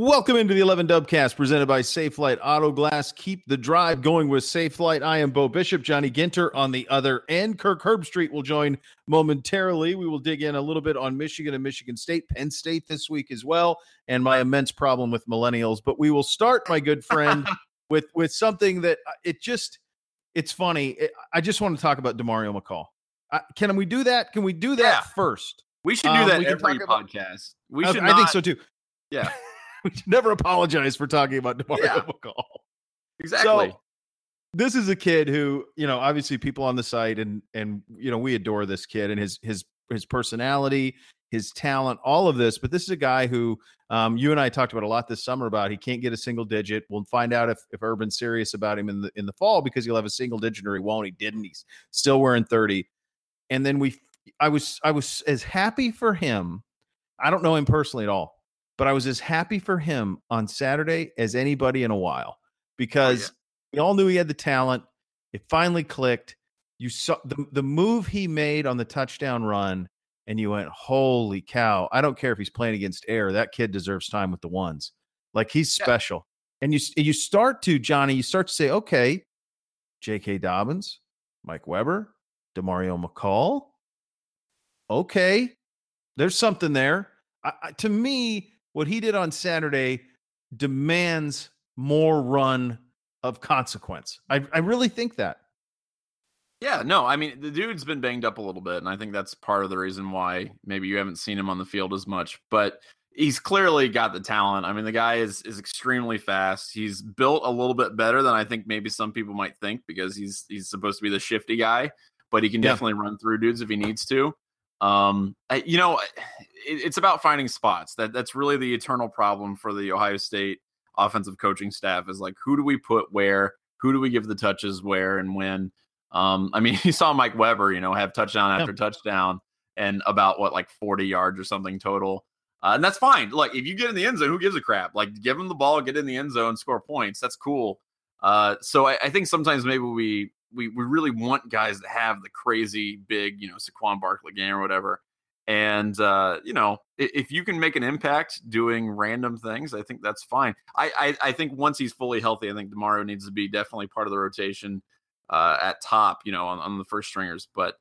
Welcome into the 11 Dubcast presented by Safelite Auto Glass. Keep the drive going with Safelite. I am Bo Bishop, Johnny Ginter on the other end. Kirk Herbstreit will join momentarily. We will dig in a little bit on Michigan and Michigan State, Penn State this week as well, and my immense problem with millennials. But we will start, my good friend, with with something that uh, it just it's funny. It, I just want to talk about Demario McCall. Uh, can we do that? Can we do that Yeah. first? We should do Um, that every talk about- podcast. We should. I think so too. Yeah, We should never apologize for talking about Demario Yeah. McCall. exactly. So this is a kid who, you know, obviously people on the site and and you know, we adore this kid and his his his personality, his talent, all of this. But this is a guy who um, you and I talked about a lot this summer about he can't get a single digit. We'll find out if if Urban's serious about him in the in the fall because he'll have a single digit or he won't. He didn't. He's still wearing 30. And then we I was I was as happy for him. I don't know him personally at all, but I was as happy for him on Saturday as anybody in a while oh, because we all knew he had the talent. It finally clicked. You saw the, the move he made on the touchdown run, and you went, Holy cow. I don't care if he's playing against air. That kid deserves time with the ones. Like he's Yeah. special. And you you start to, Johnny, you start to say, okay, J.K. Dobbins, Mike Weber, Demario McCall. Okay, there's something there. I, I, to me, what he did on Saturday demands more run of consequence. I, I really think that. Yeah, no, I mean the dude's been banged up a little bit, and I think that's part of the reason why maybe you haven't seen him on the field as much. But he's clearly got the talent. I mean, the guy is is extremely fast. He's built a little bit better than I think maybe some people might think because he's he's supposed to be the shifty guy, but he can Yeah. definitely run through dudes if he needs to. Um, I, you know, it, it's about finding spots. That that's really the eternal problem for the Ohio State offensive coaching staff is like who do we put where? Who do we give the touches where and when? Um, I mean, you saw Mike Weber, you know, have touchdown Yeah. after touchdown and about what like 40 yards or something total. Uh, and that's fine. Like if you get in the end zone, who gives a crap? Like give him the ball, get in the end zone, score points. That's cool. Uh, so I, I think sometimes maybe we we we really want guys that have the crazy big, you know, Saquon Barkley game or whatever. And uh, you know, if you can make an impact doing random things, I think that's fine. I I, I think once he's fully healthy, I think Demario needs to be definitely part of the rotation uh, at top, you know, on, on the first stringers. But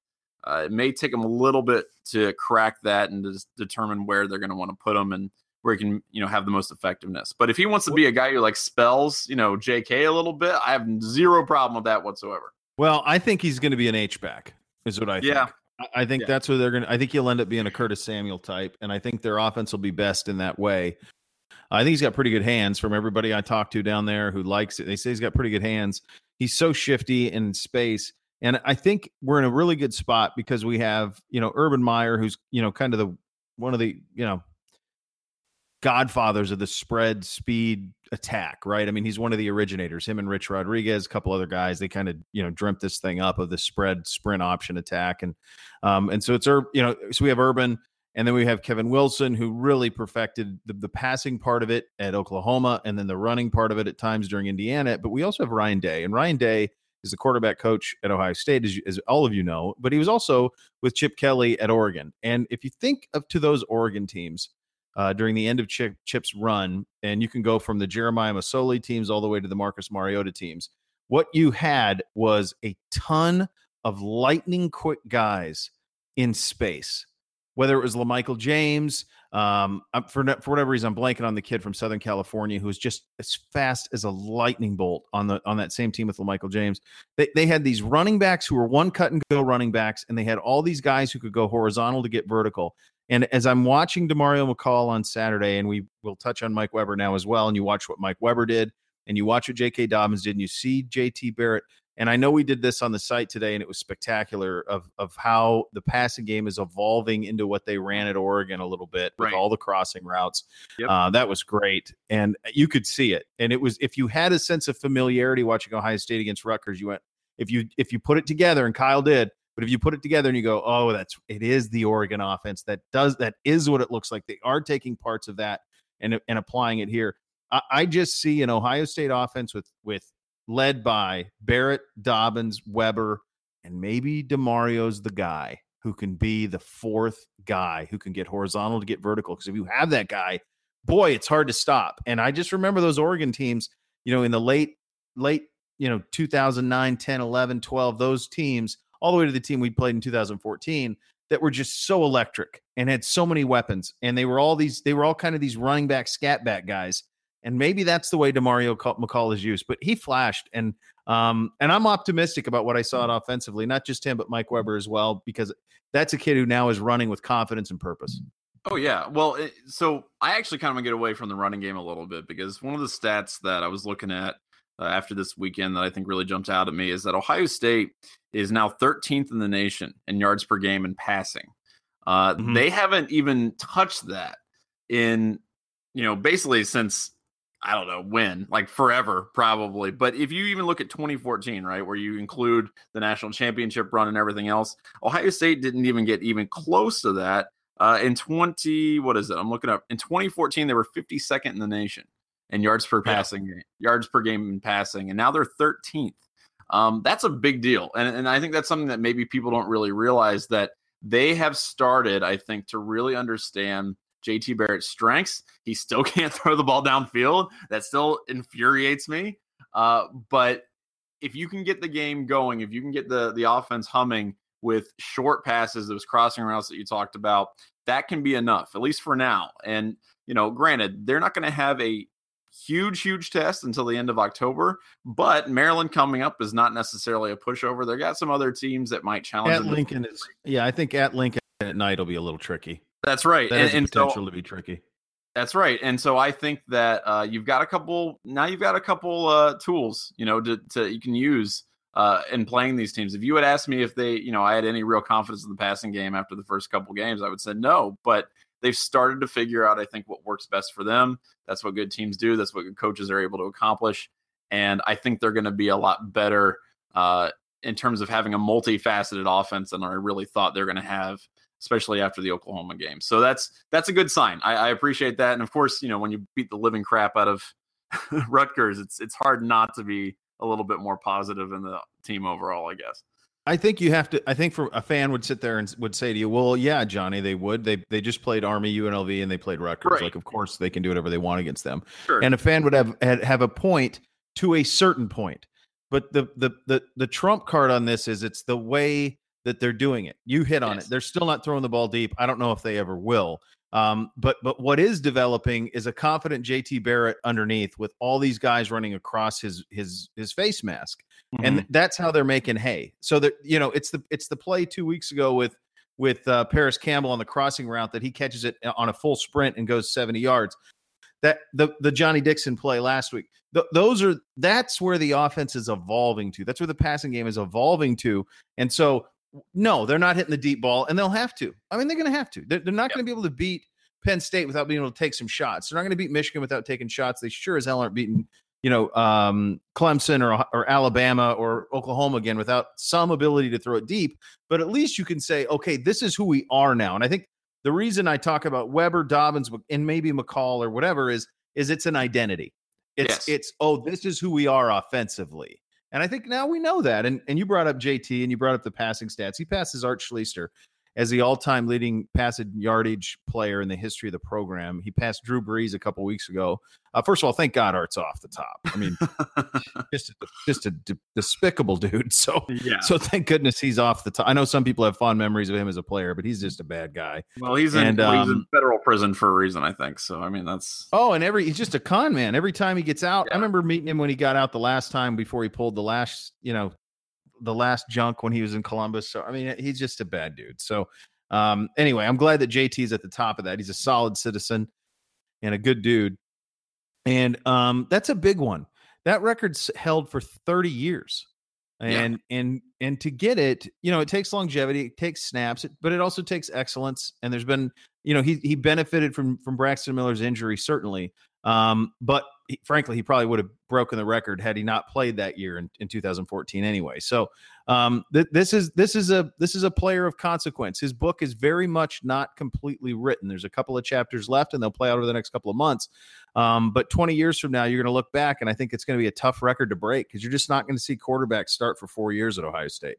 uh, it may take them a little bit to crack that and to determine where they're going to want to put him and where he can, you know, have the most effectiveness. But if he wants to be a guy who like spells, you know, JK a little bit, I have zero problem with that whatsoever. Well, I think he's going to be an H back, is what I think. Yeah. I- I think Yeah. that's what they're going to. I think he'll end up being a Curtis Samuel type, and I think their offense will be best in that way. I think he's got pretty good hands from everybody I talked to down there who likes it. They say he's got pretty good hands. He's so shifty in space. And I think we're in a really good spot because we have, you know, Urban Meyer, who's, you know, kind of the one of the, you know, godfathers of the spread speed attack, right? I mean, he's one of the originators. Him and Rich Rodriguez, a couple other guys, they kind of, you know, dreamt this thing up of the spread sprint option attack. And um, and so it's you know, so we have Urban and then we have Kevin Wilson, who really perfected the, the passing part of it at Oklahoma and then the running part of it at times during Indiana. But we also have Ryan Day, and Ryan Day is the quarterback coach at Ohio State, as, you, as all of you know. But he was also with Chip Kelly at Oregon. And if you think of to those Oregon teams uh, during the end of Chip, Chip's run, and you can go from the Jeremiah Masoli teams all the way to the Marcus Mariota teams, what you had was a ton of lightning quick guys in space whether it was LaMichael James, um, for for whatever reason, I'm blanking on the kid from Southern California who was just as fast as a lightning bolt on the on that same team with LaMichael James. They they had these running backs who were one cut and go running backs, and they had all these guys who could go horizontal to get vertical. And as I'm watching Demario McCall on Saturday, and we will touch on Mike Weber now as well, and you watch what Mike Weber did, and you watch what J.K. Dobbins did, and you see J.T. Barrett. And I know we did this on the site today, and it was spectacular of of how the passing game is evolving into what they ran at Oregon a little bit with Right. all the crossing routes. Yep. Uh, that was great, and you could see it. And it was if you had a sense of familiarity watching Ohio State against Rutgers, you went if you if you put it together, and Kyle did. But if you put it together and you go, oh, that's it is the Oregon offense that does that is what it looks like. They are taking parts of that and and applying it here. I, I just see an Ohio State offense with with led by Barrett, Dobbins, Weber, and maybe Demario's the guy who can be the fourth guy who can get horizontal to get vertical. Because if you have that guy, boy, it's hard to stop. And I just remember those Oregon teams, you know, in the late, late, you know, 2009, 10, 11, 12, those teams, all the way to the team we played in 2014 that were just so electric and had so many weapons. And they were all these, they were all kind of these running back, scat back guys. And maybe that's the way Demario McCall is used, but he flashed. And um, and I'm optimistic about what I saw it offensively, not just him, but Mike Weber as well, because that's a kid who now is running with confidence and purpose. Oh yeah, well, it, so I actually kind of get away from the running game a little bit because one of the stats that I was looking at uh, after this weekend that I think really jumped out at me is that Ohio State is now 13th in the nation in yards per game and passing. Uh, mm-hmm. They haven't even touched that in you know basically since I don't know when, like forever probably. But if you even look at 2014, right, where you include the national championship run and everything else, Ohio State didn't even get even close to that. Uh, in 20, what is it? I'm looking up. In 2014, they were 52nd in the nation in yards per passing, yeah. yards per game in passing, and now they're 13th. Um, that's a big deal, and and I think that's something that maybe people don't really realize that they have started. I think to really understand JT Barrett's strengths. He still can't throw the ball downfield. That still infuriates me. Uh, but if you can get the game going, if you can get the the offense humming with short passes, those crossing routes that you talked about, that can be enough, at least for now. And you know, granted, they're not going to have a huge, huge test until the end of October. But Maryland coming up is not necessarily a pushover. They got some other teams that might challenge. At Lincoln is, yeah, I think at Lincoln at night will be a little tricky. That's right. That and, and potential so, to be tricky. That's right. And so I think that uh, you've got a couple now you've got a couple uh, tools, you know, to, to you can use uh, in playing these teams. If you had asked me if they, you know, I had any real confidence in the passing game after the first couple games, I would say no. But they've started to figure out, I think, what works best for them. That's what good teams do. That's what good coaches are able to accomplish. And I think they're going to be a lot better uh, in terms of having a multifaceted offense than I really thought they're going to have especially after the Oklahoma game. So that's that's a good sign. I, I appreciate that. And of course, you know, when you beat the living crap out of Rutgers, it's it's hard not to be a little bit more positive in the team overall, I guess. I think you have to. I think for a fan would sit there and would say to you, "Well, yeah, Johnny, they would. They they just played Army, UNLV, and they played Rutgers. Right. Like, of course, they can do whatever they want against them." Sure. And a fan would have have a point to a certain point. But the the the the trump card on this is it's the way that they're doing it. You hit on yes. it. They're still not throwing the ball deep. I don't know if they ever will. Um, but but what is developing is a confident JT Barrett underneath with all these guys running across his his his face mask, mm-hmm. and that's how they're making hay. So that you know, it's the it's the play two weeks ago with with uh, Parris Campbell on the crossing route that he catches it uh, on a full sprint and goes seventy yards. That the the Johnny Dixon play last week. Th- those are that's where the offense is evolving to. That's where the passing game is evolving to, and so no, they're not hitting the deep ball, and they'll have to. I mean, they're going to have to. They're, they're not yep. going to be able to beat Penn State without being able to take some shots. They're not going to beat Michigan without taking shots. They sure as hell aren't beating, you know, um, Clemson or or Alabama or Oklahoma again without some ability to throw it deep. But at least you can say, okay, this is who we are now. And I think the reason I talk about Weber, Dobbins, and maybe McCall or whatever is is it's an identity. It's yes. it's oh, this is who we are offensively. And I think now we know that. And and you brought up JT and you brought up the passing stats. He passes Art Schlichter as the all-time leading passing yardage player in the history of the program. He passed Drew Brees a couple weeks ago. Uh, first of all, thank God Art's off the top. I mean, just a, just a d- despicable dude. So yeah. So thank goodness he's off the top. I know some people have fond memories of him as a player, but he's just a bad guy. Well, he's in, and, he's in um, federal prison for a reason, I think. So I mean, that's oh, and every he's just a con man. Every time he gets out, yeah. I remember meeting him when he got out the last time before he pulled the last, you know, the last junk when he was in Columbus. So I mean, he's just a bad dude. So um, anyway, I'm glad that JT's at the top of that. He's a solid citizen and a good dude. And um, that's a big one. That record's held for 30 years. And yeah. and and to get it, you know, it takes longevity, it takes snaps, but it also takes excellence. And there's been, you know, he he benefited from from Braxton Miller's injury, certainly. Um, but he, frankly, he probably would have broken the record had he not played that year in, in 2014 anyway. So um, th- this is this is a this is a player of consequence. His book is very much not completely written. There's a couple of chapters left, and they'll play out over the next couple of months. Um, but 20 years from now, you're going to look back, and I think it's going to be a tough record to break because you're just not going to see quarterbacks start for four years at Ohio State.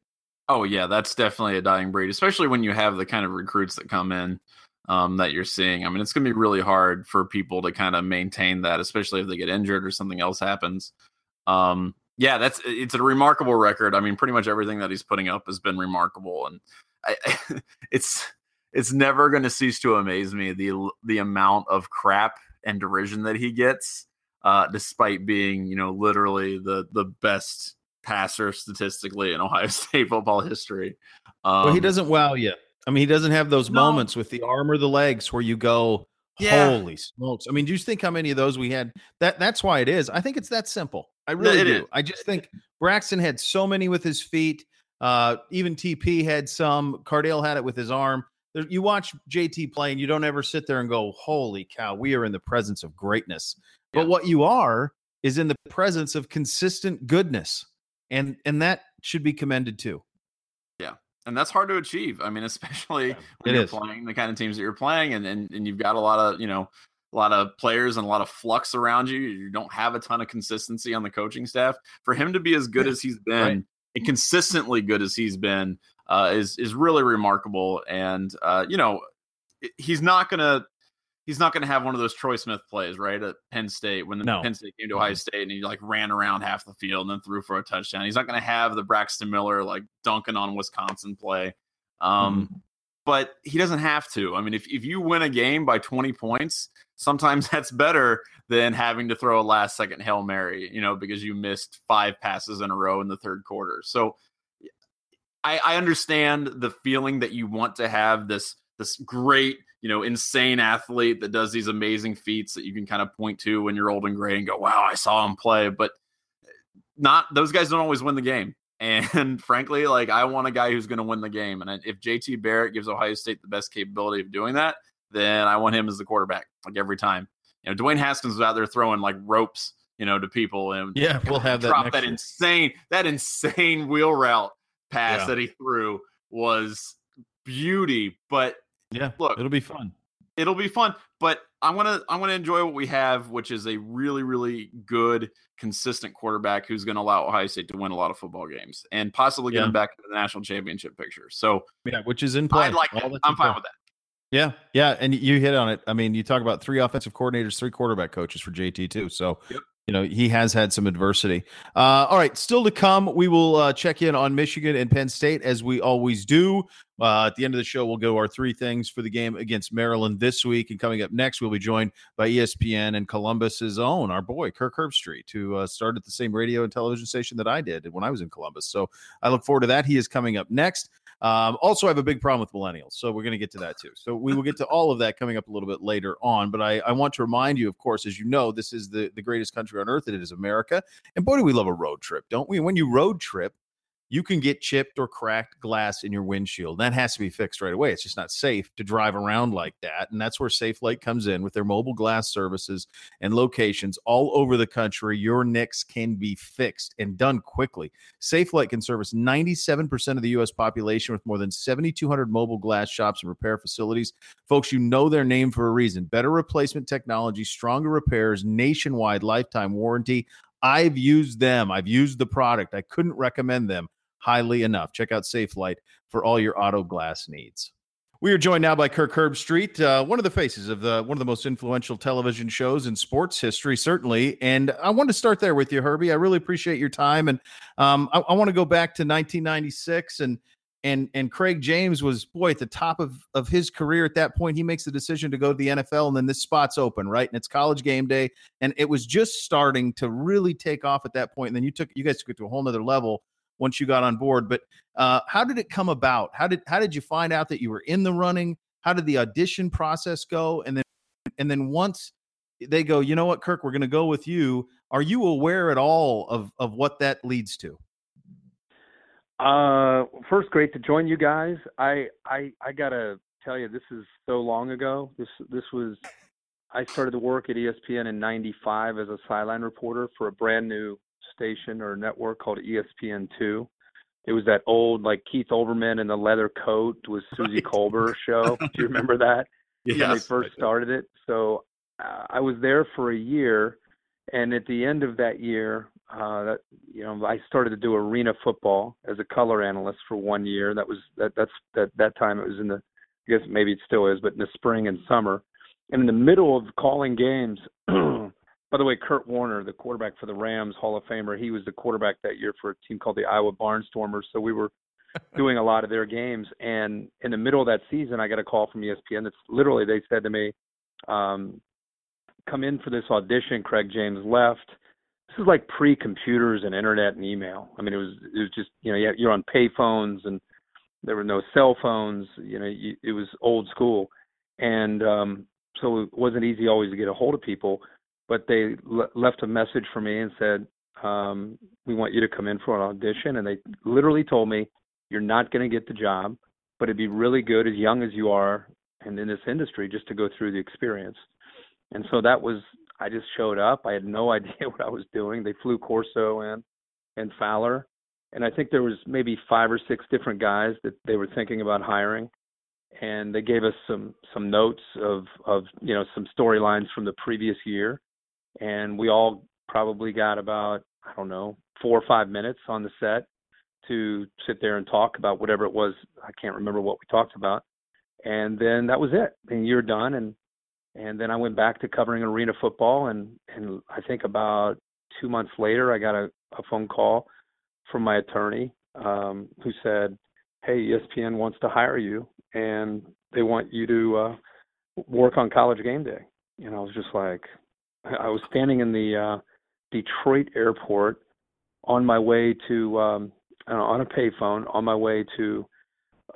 Oh yeah, that's definitely a dying breed, especially when you have the kind of recruits that come in um, that you're seeing. I mean, it's going to be really hard for people to kind of maintain that, especially if they get injured or something else happens. Um, yeah, that's it's a remarkable record. I mean, pretty much everything that he's putting up has been remarkable, and I, it's it's never going to cease to amaze me the the amount of crap and derision that he gets, uh, despite being you know literally the the best passer statistically in Ohio State football history. Um, well, he doesn't wow you. I mean, he doesn't have those no. moments with the arm or the legs where you go, yeah. "Holy smokes!" I mean, do you think how many of those we had? That that's why it is. I think it's that simple. I really do. Is. I just think Braxton had so many with his feet. Uh, even TP had some. Cardale had it with his arm. There, you watch JT play, and you don't ever sit there and go, "Holy cow, we are in the presence of greatness." Yeah. But what you are is in the presence of consistent goodness and and that should be commended too. Yeah, and that's hard to achieve. I mean, especially when you're is. playing the kind of teams that you're playing, and, and and you've got a lot of you know a lot of players and a lot of flux around you. You don't have a ton of consistency on the coaching staff. For him to be as good as he's been right. and consistently good as he's been uh, is is really remarkable. And uh, you know, he's not going to he's not going to have one of those Troy Smith plays, right? At Penn State when the no. Penn State came to Ohio State and he like ran around half the field and then threw for a touchdown. He's not going to have the Braxton Miller like dunking on Wisconsin play. Um, mm. But he doesn't have to. I mean, if, if you win a game by 20 points, sometimes that's better than having to throw a last second Hail Mary, you know, because you missed five passes in a row in the third quarter. So I, I understand the feeling that you want to have this this great you know, insane athlete that does these amazing feats that you can kind of point to when you're old and gray and go, wow, I saw him play. But eh, not those guys don't always win the game. And frankly, like I want a guy who's going to win the game. And if JT Barrett gives Ohio State the best capability of doing that, then I want him as the quarterback, like every time. You know, Dwayne Haskins was out there throwing like ropes, you know, to people and yeah, we'll have that. Drop that year. insane, that insane wheel route pass yeah. that he threw was beauty. But yeah, look, it'll be fun. It'll be fun, but I'm gonna I'm gonna enjoy what we have, which is a really really good, consistent quarterback who's going to allow Ohio State to win a lot of football games and possibly get yeah. them back into the national championship picture. So yeah, which is in play. I'd like. I'm fine with that. Yeah, yeah, and you hit on it. I mean, you talk about three offensive coordinators, three quarterback coaches for JT too. So yep you know he has had some adversity. Uh, all right, still to come. We will uh, check in on Michigan and Penn State as we always do. Uh, at the end of the show, we'll go our three things for the game against Maryland this week. And coming up next, we'll be joined by ESPN and Columbus's own, our boy Kirk Herbstreit, who uh, started the same radio and television station that I did when I was in Columbus. So I look forward to that. He is coming up next. Um, also, I have a big problem with millennials, so we're going to get to that too. So we will get to all of that coming up a little bit later on. But I, I want to remind you, of course, as you know, this is the, the greatest country on earth. And it is America. And boy, do we love a road trip, don't we? When you road trip, you can get chipped or cracked glass in your windshield. That has to be fixed right away. It's just not safe to drive around like that. And that's where Safelite comes in with their mobile glass services and locations all over the country. Your nicks can be fixed and done quickly. Safelite can service 97% of the U.S. population with more than 7,200 mobile glass shops and repair facilities. Folks, you know their name for a reason. Better replacement technology, stronger repairs, nationwide lifetime warranty. I've used them. I've used the product. I couldn't recommend them highly enough. Check out Safelite for all your auto glass needs. We are joined now by Kirk Herbstreit, uh, one of the faces of the one of the most influential television shows in sports history, certainly. And I want to start there with you, Herbie. I really appreciate your time, and um, I, I want to go back to 1996 and and and Craig James was boy at the top of of his career at that point. He makes the decision to go to the NFL, and then this spot's open, right? And it's college game day, and it was just starting to really take off at that point. And then you took you guys took it to a whole nother level once you got on board. But uh, how did it come about? How did how did you find out that you were in the running? How did the audition process go? And then and then once they go, you know what, Kirk, we're going to go with you. Are you aware at all of of what that leads to? Uh, first, great to join you guys. I I I gotta tell you, this is so long ago. This this was I started to work at ESPN in '95 as a sideline reporter for a brand new station or network called ESPN2. It was that old like Keith Olbermann in the leather coat was Suzy right. Kolber show. Do you remember that? yes, when they first started it. So uh, I was there for a year, and at the end of that year, uh, that you know, I started to do arena football as a color analyst for one year. That was that that's that that time it was in the I guess maybe it still is, but in the spring and summer. And in the middle of calling games, by the way, Kurt Warner, the quarterback for the Rams, Hall of Famer, he was the quarterback that year for a team called the Iowa Barnstormers. So we were doing a lot of their games. And in the middle of that season, I got a call from ESPN. That's literally they said to me, um, "Come in for this audition." Craig James left. This is like pre-computers and internet and email. I mean, it was it was just you know you're on pay phones and there were no cell phones. You know, you, it was old school, and um, so it wasn't easy always to get a hold of people. But they le- left a message for me and said, um, "We want you to come in for an audition." And they literally told me, "You're not going to get the job, but it'd be really good, as young as you are, and in this industry, just to go through the experience." And so that was. I just showed up. I had no idea what I was doing. They flew Corso in and Fowler, and I think there was maybe five or six different guys that they were thinking about hiring and they gave us some some notes of of you know some storylines from the previous year and we all probably got about I don't know four or five minutes on the set to sit there and talk about whatever it was. I can't remember what we talked about, and then that was it. And you're done. And and then I went back to covering arena football. And and I think about two months later, I got a, a phone call from my attorney um, who said, "Hey, ESPN wants to hire you, and they want you to uh, work on College Game Day." And I was just like, I was standing in the uh, Detroit airport on my way to um, on a payphone on my way to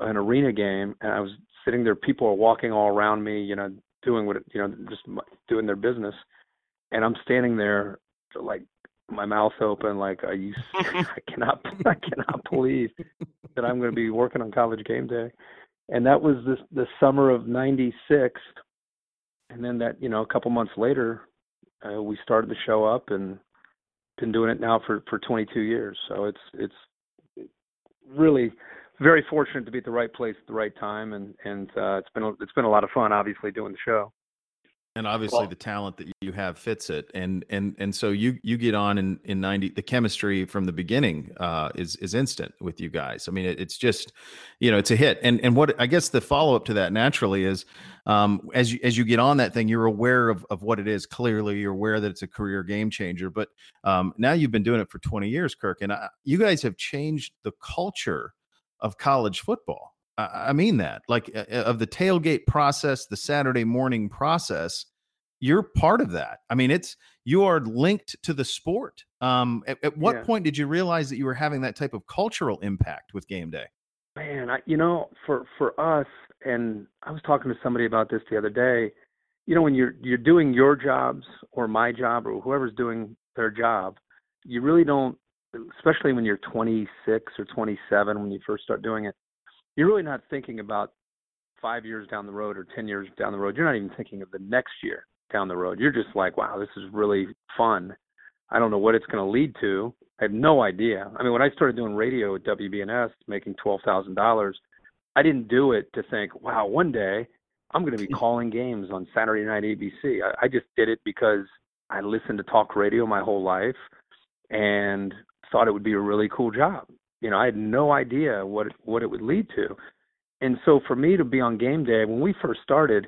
an arena game, and I was sitting there. People are walking all around me, you know, doing what you know, just doing their business, and I'm standing there like my mouth open, like are you? I cannot, I cannot believe that I'm going to be working on College Game Day, and that was the the summer of '96, and then that you know a couple months later, uh, we started the show up and been doing it now for for 22 years. So it's it's really very fortunate to be at the right place at the right time, and and uh, it's been a, it's been a lot of fun, obviously, doing the show and obviously well, the talent that you have fits it. And and and so you you get on in in 90 the chemistry from the beginning uh is is instant with you guys. I mean it, it's just you know it's a hit. And and what i guess the follow up to that naturally is um as you as you get on that thing you're aware of of what it is. Clearly you're aware that it's a career game changer. But um now you've been doing it for 20 years kirk and I, you guys have changed the culture of college football I mean that, like uh, uh, of the tailgate process, the Saturday morning process, you're part of that. I mean, it's you are linked to the sport. Um, at, at what yeah. point did you realize that you were having that type of cultural impact with game day? Man, I, you know, for for us, and I was talking to somebody about this the other day. You know, when you're you're doing your jobs or my job or whoever's doing their job, you really don't, especially when you're 26 or 27 when you first start doing it you're really not thinking about five years down the road or 10 years down the road. You're not even thinking of the next year down the road. You're just like, wow, this is really fun. I don't know what it's going to lead to. I have no idea. I mean, when I started doing radio at WBNS, making $12,000, I didn't do it to think, wow, one day I'm going to be calling games on Saturday night ABC. I, I just did it because I listened to talk radio my whole life and thought it would be a really cool job you know, I had no idea what what it would lead to. And so for me to be on game day when we first started,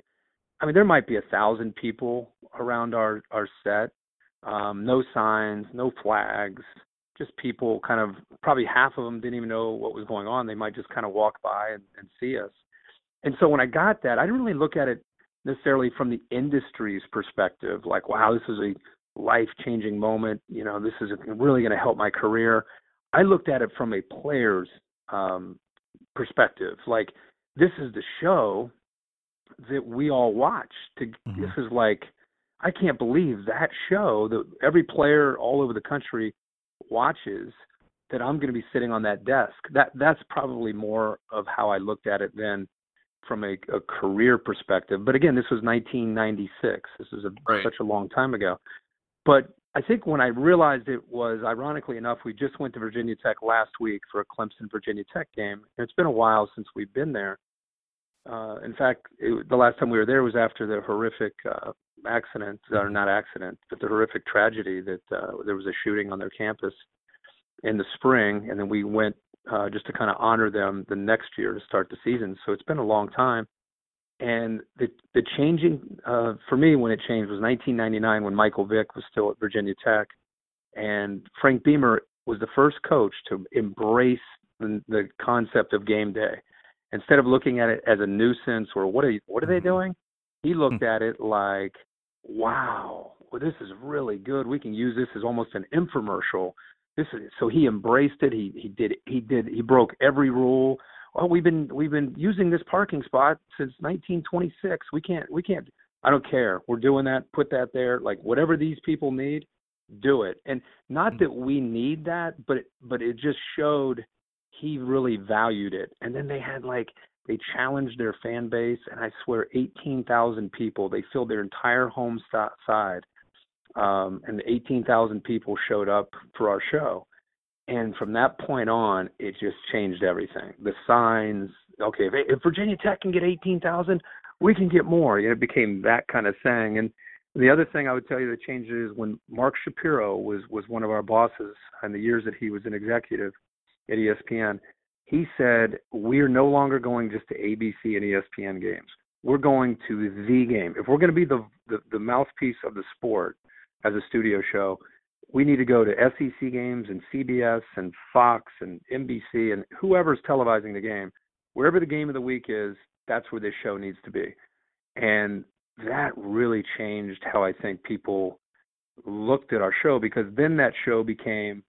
I mean, there might be a thousand people around our our set, um, no signs, no flags, just people kind of probably half of them didn't even know what was going on. They might just kind of walk by and, and see us. And so when I got that, I didn't really look at it necessarily from the industry's perspective, like, wow, this is a life changing moment. You know, this is really going to help my career. I looked at it from a player's um, perspective. Like this is the show that we all watch. To mm-hmm. this is like I can't believe that show that every player all over the country watches. That I'm going to be sitting on that desk. That that's probably more of how I looked at it than from a, a career perspective. But again, this was 1996. This is a, right. such a long time ago. But I think when I realized it was, ironically enough, we just went to Virginia Tech last week for a Clemson Virginia Tech game. And it's been a while since we've been there. Uh, in fact, it, the last time we were there was after the horrific uh, accident, or not accident, but the horrific tragedy that uh, there was a shooting on their campus in the spring, and then we went uh, just to kind of honor them the next year to start the season. So it's been a long time. And the the changing uh, for me when it changed was 1999 when Michael Vick was still at Virginia Tech, and Frank Beamer was the first coach to embrace the, the concept of game day. Instead of looking at it as a nuisance or what are you, what are they mm-hmm. doing, he looked hmm. at it like, wow, well this is really good. We can use this as almost an infomercial. This is so he embraced it. He he did he did he broke every rule well, we've been we've been using this parking spot since 1926. We can't we can't. I don't care. We're doing that. Put that there. Like whatever these people need, do it. And not mm-hmm. that we need that, but but it just showed he really valued it. And then they had like they challenged their fan base, and I swear, 18,000 people. They filled their entire home side, um, and 18,000 people showed up for our show and from that point on, it just changed everything. The signs, okay, if, if Virginia Tech can get 18,000, we can get more. You know, it became that kind of thing. And the other thing I would tell you that changed is when Mark Shapiro was was one of our bosses in the years that he was an executive at ESPN. He said we're no longer going just to ABC and ESPN games. We're going to the game. If we're going to be the, the the mouthpiece of the sport as a studio show, we need to go to SEC games and CBS and Fox and NBC and whoever's televising the game. Wherever the game of the week is, that's where this show needs to be. And that really changed how I think people looked at our show because then that show became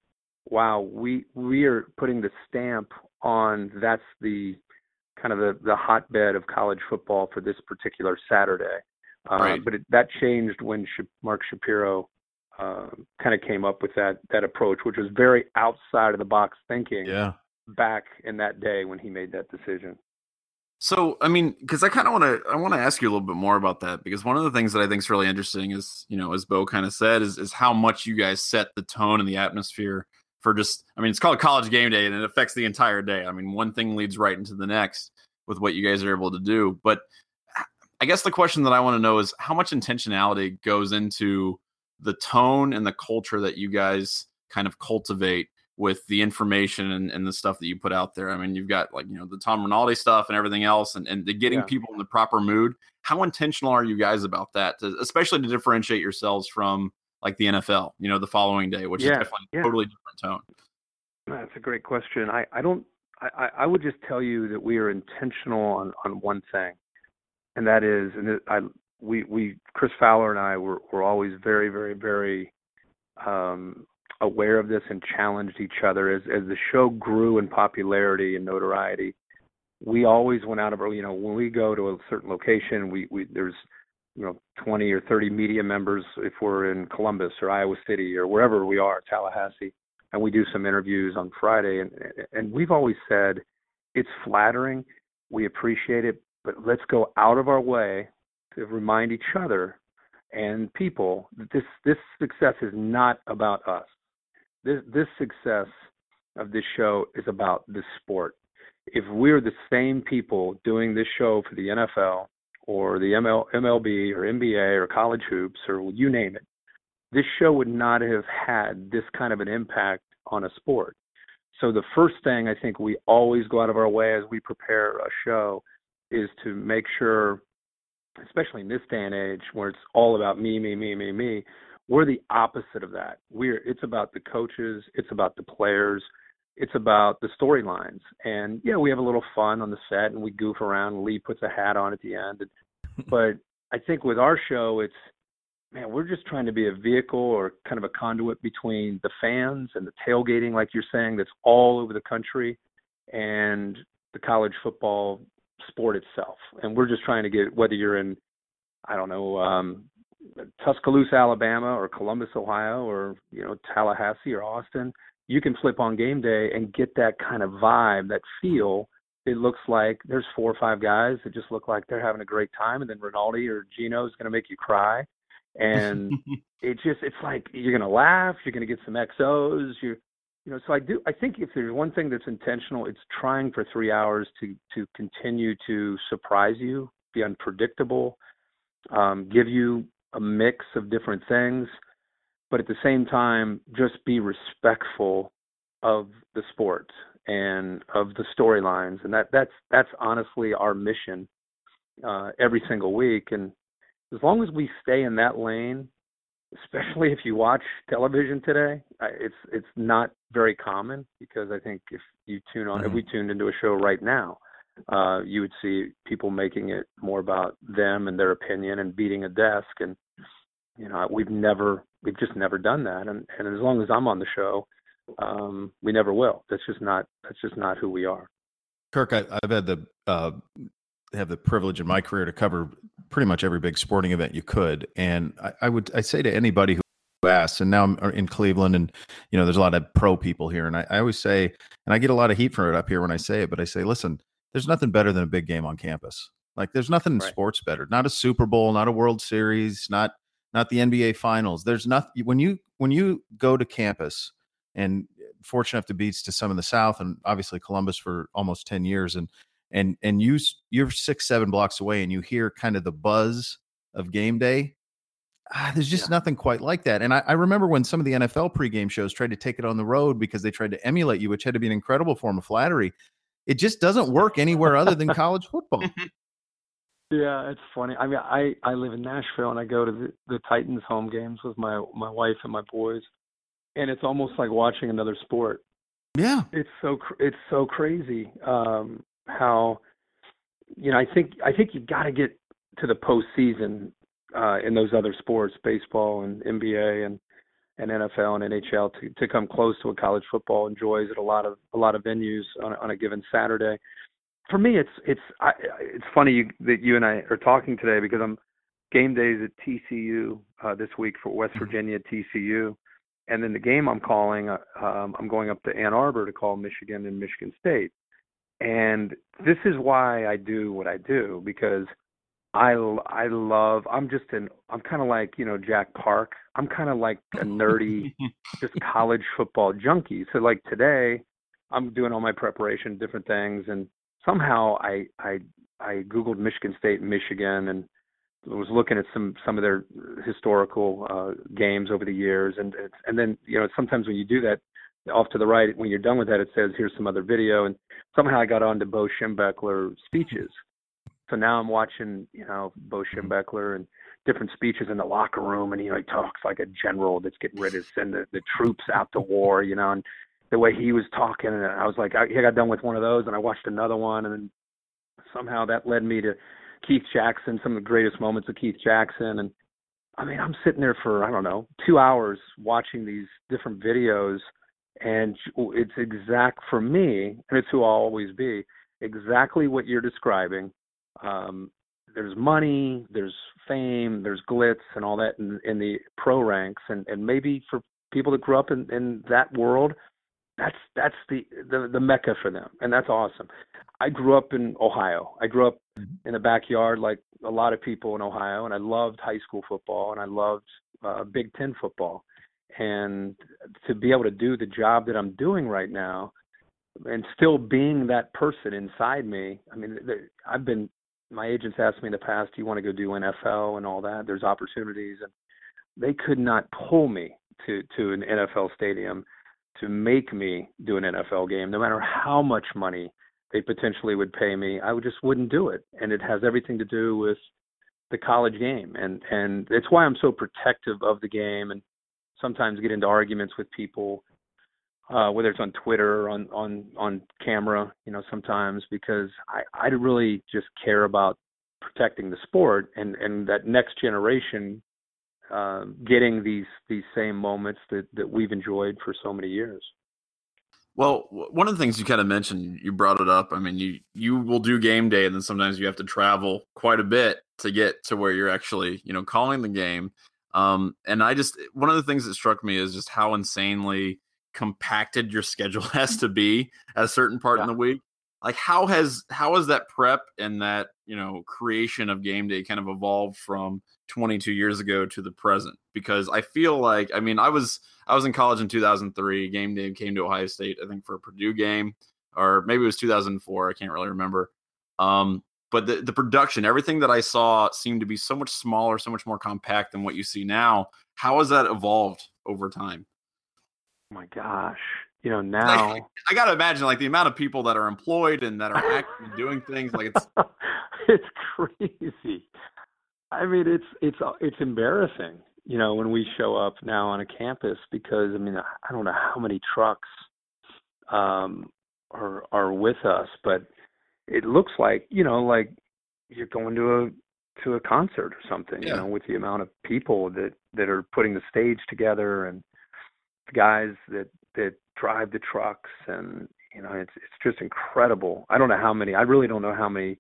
wow, we we are putting the stamp on that's the kind of the, the hotbed of college football for this particular Saturday. Uh, right. But it, that changed when Sh- Mark Shapiro uh, kind of came up with that that approach, which was very outside of the box thinking. Yeah. Back in that day when he made that decision. So, I mean, because I kind of want to, I want to ask you a little bit more about that because one of the things that I think is really interesting is, you know, as Bo kind of said, is is how much you guys set the tone and the atmosphere for just, I mean, it's called college game day and it affects the entire day. I mean, one thing leads right into the next with what you guys are able to do. But I guess the question that I want to know is how much intentionality goes into the tone and the culture that you guys kind of cultivate with the information and, and, the stuff that you put out there. I mean, you've got like, you know, the Tom Rinaldi stuff and everything else and, and the getting yeah. people in the proper mood. How intentional are you guys about that, to, especially to differentiate yourselves from like the NFL, you know, the following day, which yeah. is definitely yeah. totally different tone? That's a great question. I, I don't, I, I would just tell you that we are intentional on, on one thing, and that is, and I, we we Chris Fowler and I were were always very very very um, aware of this and challenged each other as as the show grew in popularity and notoriety. We always went out of our you know when we go to a certain location we we there's you know 20 or 30 media members if we're in Columbus or Iowa City or wherever we are Tallahassee and we do some interviews on Friday and and we've always said it's flattering we appreciate it but let's go out of our way to remind each other and people that this this success is not about us. This this success of this show is about the sport. If we're the same people doing this show for the NFL or the ML, MLB or NBA or college hoops or you name it, this show would not have had this kind of an impact on a sport. So the first thing I think we always go out of our way as we prepare a show is to make sure especially in this day and age where it's all about me, me, me, me, me, we're the opposite of that. We're it's about the coaches, it's about the players, it's about the storylines. And yeah, we have a little fun on the set and we goof around. Lee puts a hat on at the end. but I think with our show, it's man, we're just trying to be a vehicle or kind of a conduit between the fans and the tailgating, like you're saying, that's all over the country, and the college football sport itself. And we're just trying to get whether you're in, I don't know, um, Tuscaloosa, Alabama, or Columbus, Ohio, or you know Tallahassee or Austin, you can flip on game day and get that kind of vibe, that feel. It looks like there's four or five guys that just look like they're having a great time, and then Rinaldi or Gino is going to make you cry, and it just it's like you're going to laugh, you're going to get some XOs, you're you know, so I do. I think if there's one thing that's intentional, it's trying for three hours to to continue to surprise you, be unpredictable, um, give you a mix of different things, but at the same time, just be respectful of the sport and of the storylines, and that that's that's honestly our mission uh, every single week. And as long as we stay in that lane, especially if you watch television today, it's it's not very common because I think if you tune on, mm-hmm. if we tuned into a show right now, uh, you would see people making it more about them and their opinion and beating a desk. And you know, we've never, we've just never done that. And and as long as I'm on the show, um, we never will. That's just not that's just not who we are. Kirk, I, have had the uh, have the privilege in my career to cover pretty much every big sporting event you could, and I, I would I say to anybody who asks, and now I'm uh, in Cleveland, and you know there's a lot of pro people here, and I, I always say, and I get a lot of heat for it up here when I say it, but I say, listen, there's nothing better than a big game on campus. Like there's nothing in right. sports better. Not a Super Bowl, not a World Series, not not the NBA Finals. There's nothing when you when you go to campus and fortunate enough to be to some in the South and obviously Columbus for almost 10 years. And, and, and you, you're six, seven blocks away and you hear kind of the buzz of game day. Ah, there's just yeah. nothing quite like that. And I, I, remember when some of the NFL pregame shows tried to take it on the road because they tried to emulate you, which had to be an incredible form of flattery. It just doesn't work anywhere other than college football. Yeah, it's funny. I mean, I I live in Nashville and I go to the, the Titans home games with my my wife and my boys, and it's almost like watching another sport. Yeah, it's so it's so crazy um, how you know I think I think you got to get to the postseason uh, in those other sports, baseball and NBA and and NFL and NHL to to come close to what college football enjoys at a lot of a lot of venues on on a given Saturday. For me, it's it's I, it's funny you, that you and I are talking today because I'm game days at TCU uh, this week for West. Virginia TCU, and then the game I'm calling, uh, um, I'm going up to Ann Arbor to call Michigan and Michigan State. And this is why I do what I do because I I love. I'm just an. I'm kind of like you know Jack Park. I'm kind of like a nerdy, just college football junkie. So like today, I'm doing all my preparation, different things, and somehow I I I googled Michigan State, and Michigan, and was looking at some some of their historical uh, games over the years, and and then you know sometimes when you do that, off to the right when you're done with that, it says here's some other video, and somehow I got onto Bo Schembechler speeches. So now I'm watching you know Bo mm-hmm. Schembechler and different speeches in the locker room, and he like talks like a general that's getting ready to send the, the troops out to war, you know, and the way he was talking, and I was like, I, I got done with one of those, and I watched another one, and then somehow that led me to Keith Jackson, some of the greatest moments of Keith Jackson. And I mean, I'm sitting there for, I don't know, two hours watching these different videos. And it's exact for me, and it's who I'll always be, exactly what you're describing. Um, there's money, there's fame, there's glitz, and all that in, in the pro ranks. And, and maybe for people that grew up in, in that world, that's that's the, the the mecca for them, and that's awesome. I grew up in Ohio. I grew up mm-hmm. in the backyard like a lot of people in Ohio, and I loved high school football and I loved uh, Big Ten football. And to be able to do the job that I'm doing right now, and still being that person inside me, I mean, I've been. My agents asked me in the past, "Do you want to go do NFL and all that?" There's opportunities, and they could not pull me to to an NFL stadium to make me do an NFL game, no matter how much money they potentially would pay me, I would just wouldn't do it. And it has everything to do with the college game, and and it's why I'm so protective of the game, and sometimes get into arguments with people, uh, whether it's on Twitter or on on on camera, you know, sometimes because I I really just care about protecting the sport and and that next generation uh, getting these these same moments that that we've enjoyed for so many years. Well, one of the things you kind of mentioned, you brought it up. I mean, you you will do game day, and then sometimes you have to travel quite a bit to get to where you're actually, you know, calling the game. Um, and I just one of the things that struck me is just how insanely compacted your schedule has to be at a certain part yeah. in the week. Like, how has how has that prep and that you know creation of game day kind of evolved from 22 years ago to the present because i feel like i mean i was i was in college in 2003 game day came to ohio state i think for a purdue game or maybe it was 2004 i can't really remember um, but the, the production everything that i saw seemed to be so much smaller so much more compact than what you see now how has that evolved over time oh my gosh you know now Like, I gotta imagine like the amount of people that are employed and that are actually doing things. Like it's it's crazy. I mean, it's it's it's embarrassing, you know, when we show up now on a campus because I mean, I don't know how many trucks um are are with us, but it looks like, you know, like you're going to a to a concert or something, Yeah. you know, with the amount of people that that are putting the stage together and the guys that that drive the trucks and you know, it's it's just incredible. I don't know how many. I really don't know how many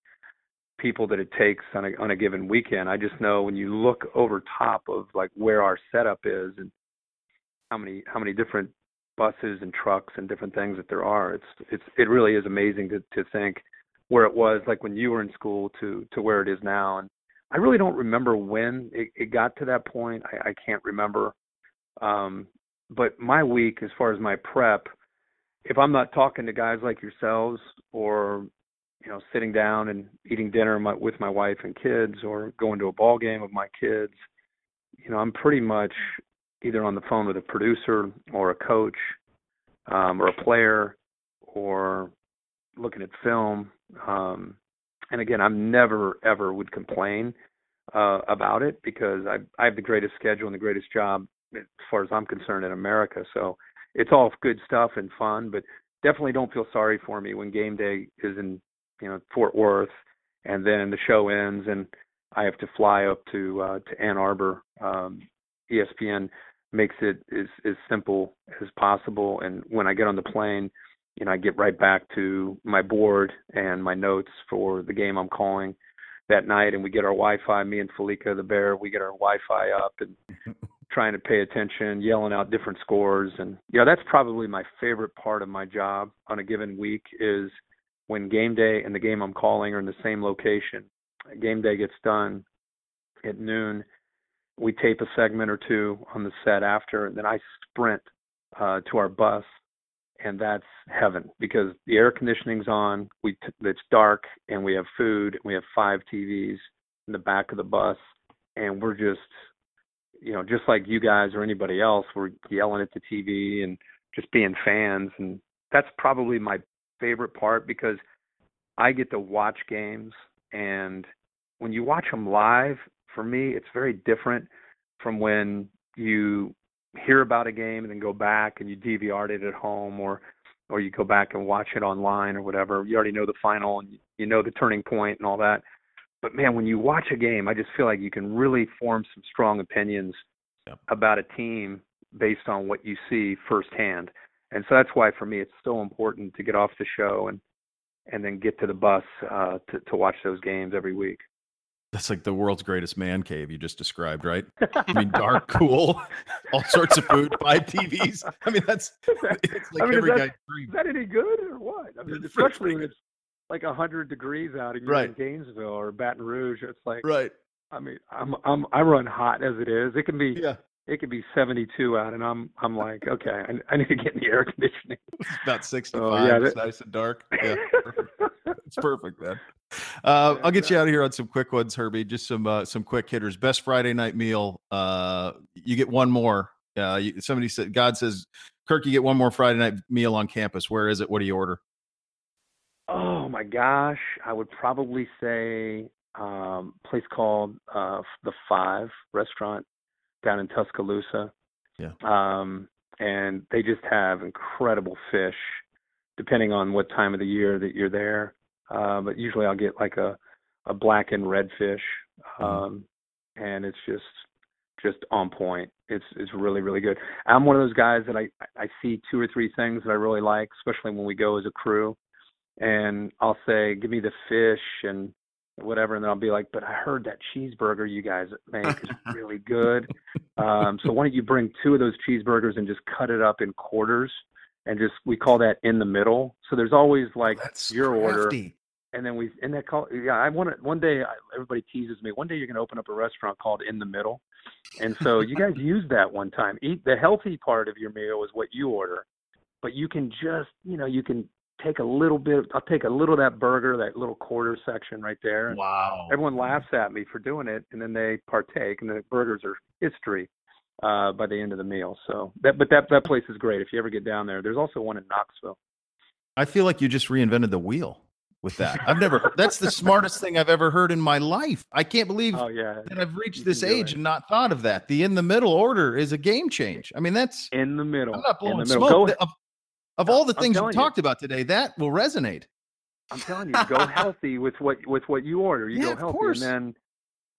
people that it takes on a on a given weekend. I just know when you look over top of like where our setup is and how many how many different buses and trucks and different things that there are. It's it's it really is amazing to to think where it was like when you were in school to to where it is now. And I really don't remember when it, it got to that point. I, I can't remember. Um, but my week, as far as my prep, if I'm not talking to guys like yourselves or you know sitting down and eating dinner my, with my wife and kids or going to a ball game with my kids, you know I'm pretty much either on the phone with a producer or a coach um, or a player or looking at film. Um, and again, I'm never ever would complain uh, about it because I I have the greatest schedule and the greatest job as far as I'm concerned in America. So it's all good stuff and fun, but definitely don't feel sorry for me when game day is in you know Fort Worth and then the show ends and I have to fly up to uh, to Ann Arbor. Um, ESPN makes it as as simple as possible, and when I get on the plane, you know I get right back to my board and my notes for the game I'm calling that night, and we get our Wi-Fi. Me and Felica the Bear, we get our Wi-Fi up and trying to pay attention, yelling out different scores, and you know that's probably my favorite part of my job on a given week is when game day and the game I'm calling are in the same location. Game day gets done at noon. We tape a segment or two on the set after, and then I sprint uh, to our bus, and that's heaven because the air conditioning's on. We t- it's dark, and we have food. And we have five TVs in the back of the bus, and we're just, you know, just like you guys or anybody else, we're yelling at the TV and just being fans, and that's probably my favorite part because I get to watch games and when you watch them live for me it's very different from when you hear about a game and then go back and you DVR'd it at home or or you go back and watch it online or whatever. You already know the final and you know the turning point and all that. But man when you watch a game I just feel like you can really form some strong opinions about a team based on what you see firsthand. And so that's why for me it's so important to get off the show and and then get to the bus uh, to to watch those games every week. That's like the world's greatest man cave you just described, right? I mean, dark, cool, all sorts of food, five TVs. I mean, that's it's like I mean, every that- guy's dream. Is that any good or what? I mean, It's especially when it's like a hundred degrees out and you're Right. in Gainesville or Baton Rouge. It's like, Right. I mean, I'm I'm I run hot as it is. It can be Yeah. it can be 72 out, and I'm I'm like, okay, I, I need to get in the air conditioning. It's about 65. Oh, yeah, it's nice and dark. Yeah. perfect. It's perfect, man. Uh, I'll get you out of here on some quick ones, Herbie. Just some uh, some quick hitters. Best Friday night meal. Uh, you get one more. Uh, you, somebody said God says, Kirk, you get one more Friday night meal on campus. Where is it? What do you order? Oh my gosh, I would probably say um place called uh the Five restaurant down in Tuscaloosa. Yeah. Um and they just have incredible fish depending on what time of the year that you're there. Uh but usually I'll get like a a black and red fish. Um and it's just just on point. It's it's really really good. I'm one of those guys that I I see two or three things that I really like, especially when we go as a crew and I'll say, "Give me the fish and whatever," and then I'll be like, "But I heard that cheeseburger you guys make is really good. Um, so why don't you bring two of those cheeseburgers and just cut it up in quarters, and just we call that in the middle. So there's always like That's your order, and then we and that call yeah. I want to one day. I, everybody teases me. One day you're going to open up a restaurant called In the Middle, and so you guys use that one time. Eat the healthy part of your meal is what you order, but you can just you know you can take a little bit. I'll take a little of that burger, that little quarter section right there. and wow. Everyone mm-hmm. laughs at me for doing it, and then they partake, and the burgers are history. Uh, by the end of the meal. So that, but that that place is great if you ever get down there. There's also one in Knoxville. I feel like you just reinvented the wheel with that. I've never. heard That's the smartest thing I've ever heard in my life. I can't believe Oh yeah, that I've reached this age it. and not thought of that. The in the middle order is a game change. I mean, that's in the middle. I'm not in blowing the middle. smoke. Of, of all the things you. talked about today, that will resonate. I'm telling you, go healthy with what with what you order. You Yeah, go of healthy, course. and then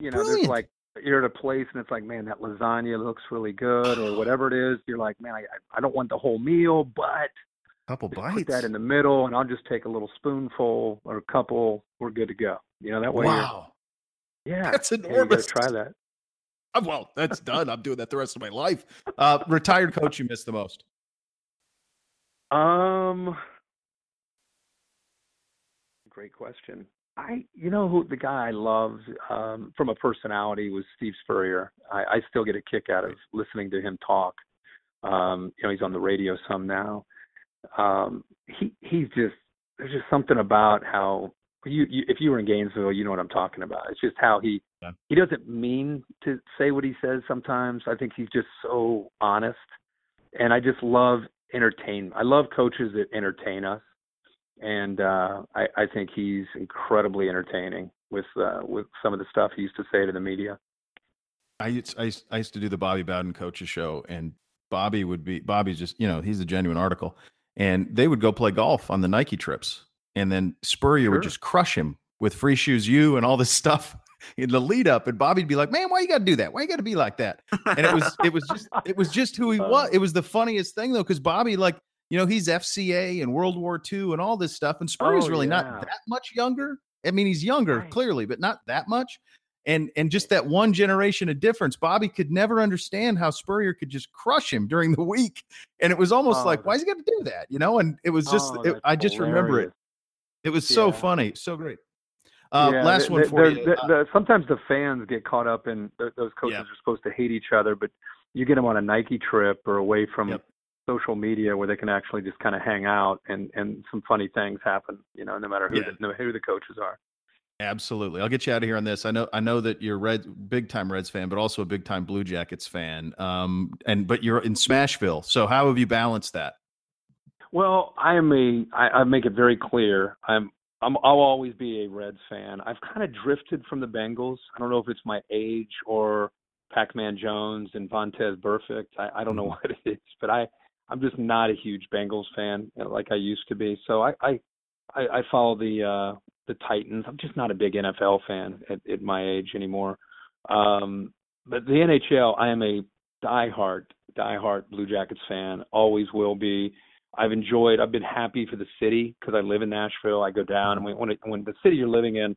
you know Brilliant. there's like you're at a place and it's like, man, that lasagna looks really good, or whatever it is. You're like, man, I I don't want the whole meal, but Couple just bites. put that in the middle, and I'll just take a little spoonful or a couple. We're good to go. You know that way. wow, Yeah, that's yeah, you gotta try that. Uh, Well, that's done. I'm doing that the rest of my life. Uh, retired coach you miss the most. Um, great question. I, you know, who the guy I loved um, from a personality was Steve Spurrier. I, I still get a kick out of listening to him talk. Um, you know, he's on the radio some now. Um, he he's just there's just something about how you, you if you were in Gainesville, you know what I'm talking about. It's just how he Yeah. he doesn't mean to say what he says sometimes. I think he's just so honest, and I just love entertain. I love coaches that entertain us, and uh, I, I think he's incredibly entertaining with uh, with some of the stuff he used to say to the media. I used, I used, I used to do the Bobby Bowden coaches show, and Bobby would be Bobby's just you know he's a genuine article, and they would go play golf on the Nike trips, and then Spurrier Sure. would just crush him with free shoes, you and all this stuff in the lead up, and Bobby'd be like, "Man, why you got to do that? Why you got to be like that?" And it was it was just it was just who he Uh. was. It was the funniest thing though, because Bobby like you know he's FCA and World War II and all this stuff, and Spurrier's Oh, really yeah. not that much younger. I mean, he's younger Right. clearly, but not that much and and just that one generation of difference. Bobby could never understand how Spurrier could just crush him during the week, and it was almost Oh, like, why is he got to do that? You know? And it was just, Oh, it- I just remember it. It was so Yeah. funny, so great. Uh, Yeah, last one for you. the- Uh, the- sometimes the fans get caught up in those coaches Yeah. are supposed to hate each other, but you get them on a Nike trip or away from Yep. Social media where they can actually just kind of hang out and and some funny things happen. You know, no matter who Yeah. the, no, who the coaches are. Absolutely. I'll get you out of here on this. I know I know that you're red big time Reds fan, but also a big time Blue Jackets fan. Um and but you're in Smashville. So how have you balanced that? Well, I am a. I, I make it very clear. I'm. I'm. I'll always be a Reds fan. I've kind of drifted from the Bengals. I don't know if it's my age or Pac-Man Jones and Vontaze Burfict. I, I don't know what it is, but I. I'm just not a huge Bengals fan uh, like I used to be. So I. I. I, I follow the. uh the Titans. I'm just not a big NFL fan at, at my age anymore. Um, but the NHL, I am a diehard, diehard Blue Jackets fan. Always will be. I've enjoyed. I've been happy for the city because I live in Nashville. I go down and when when, it, when the city you're living in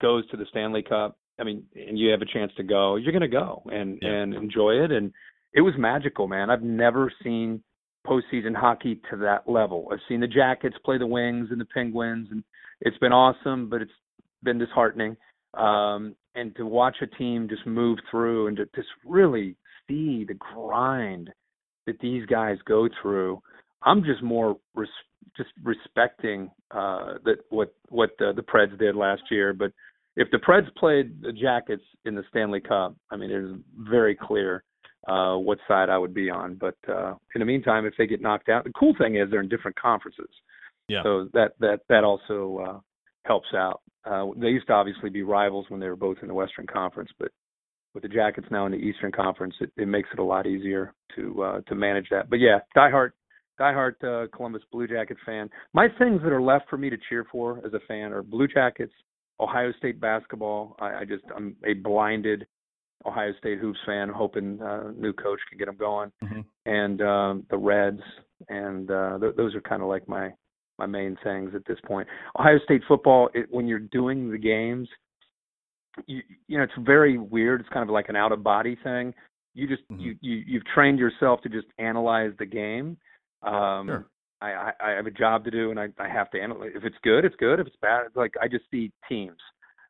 goes to the Stanley Cup, I mean, and you have a chance to go, you're going to go and Yeah. and enjoy it. And it was magical, man. I've never seen postseason hockey to that level. I've seen the Jackets play the Wings and the Penguins, and it's been awesome, but it's been disheartening. Um, and to watch a team just move through and to just really see the grind that these guys go through, I'm just more res- just respecting uh, that what what the, the Preds did last year. But if the Preds played the Jackets in the Stanley Cup, I mean, it is very clear uh, what side I would be on. But uh, in the meantime, if they get knocked out, the cool thing is they're in different conferences. Yeah. So that that that also uh, helps out. Uh, they used to obviously be rivals when they were both in the Western Conference, but with the Jackets now in the Eastern Conference, it, it makes it a lot easier to uh, to manage that. But yeah, diehard diehard uh, Columbus Blue Jacket fan. My things that are left for me to cheer for as a fan are Blue Jackets, Ohio State basketball. I, I just I'm a blinded Ohio State hoops fan, hoping uh, new coach can get them going, Mhm. and um, the Reds, and uh, th- those are kind of like my my main things at this point. Ohio State football, it, when you're doing the games, you you know it's very weird. It's kind of like an out of body thing. You just Mhm. you you you've trained yourself to just analyze the game. Um, Sure. I, I I have a job to do, and I I have to analyze. If it's good, it's good. If it's bad, it's like I just see teams.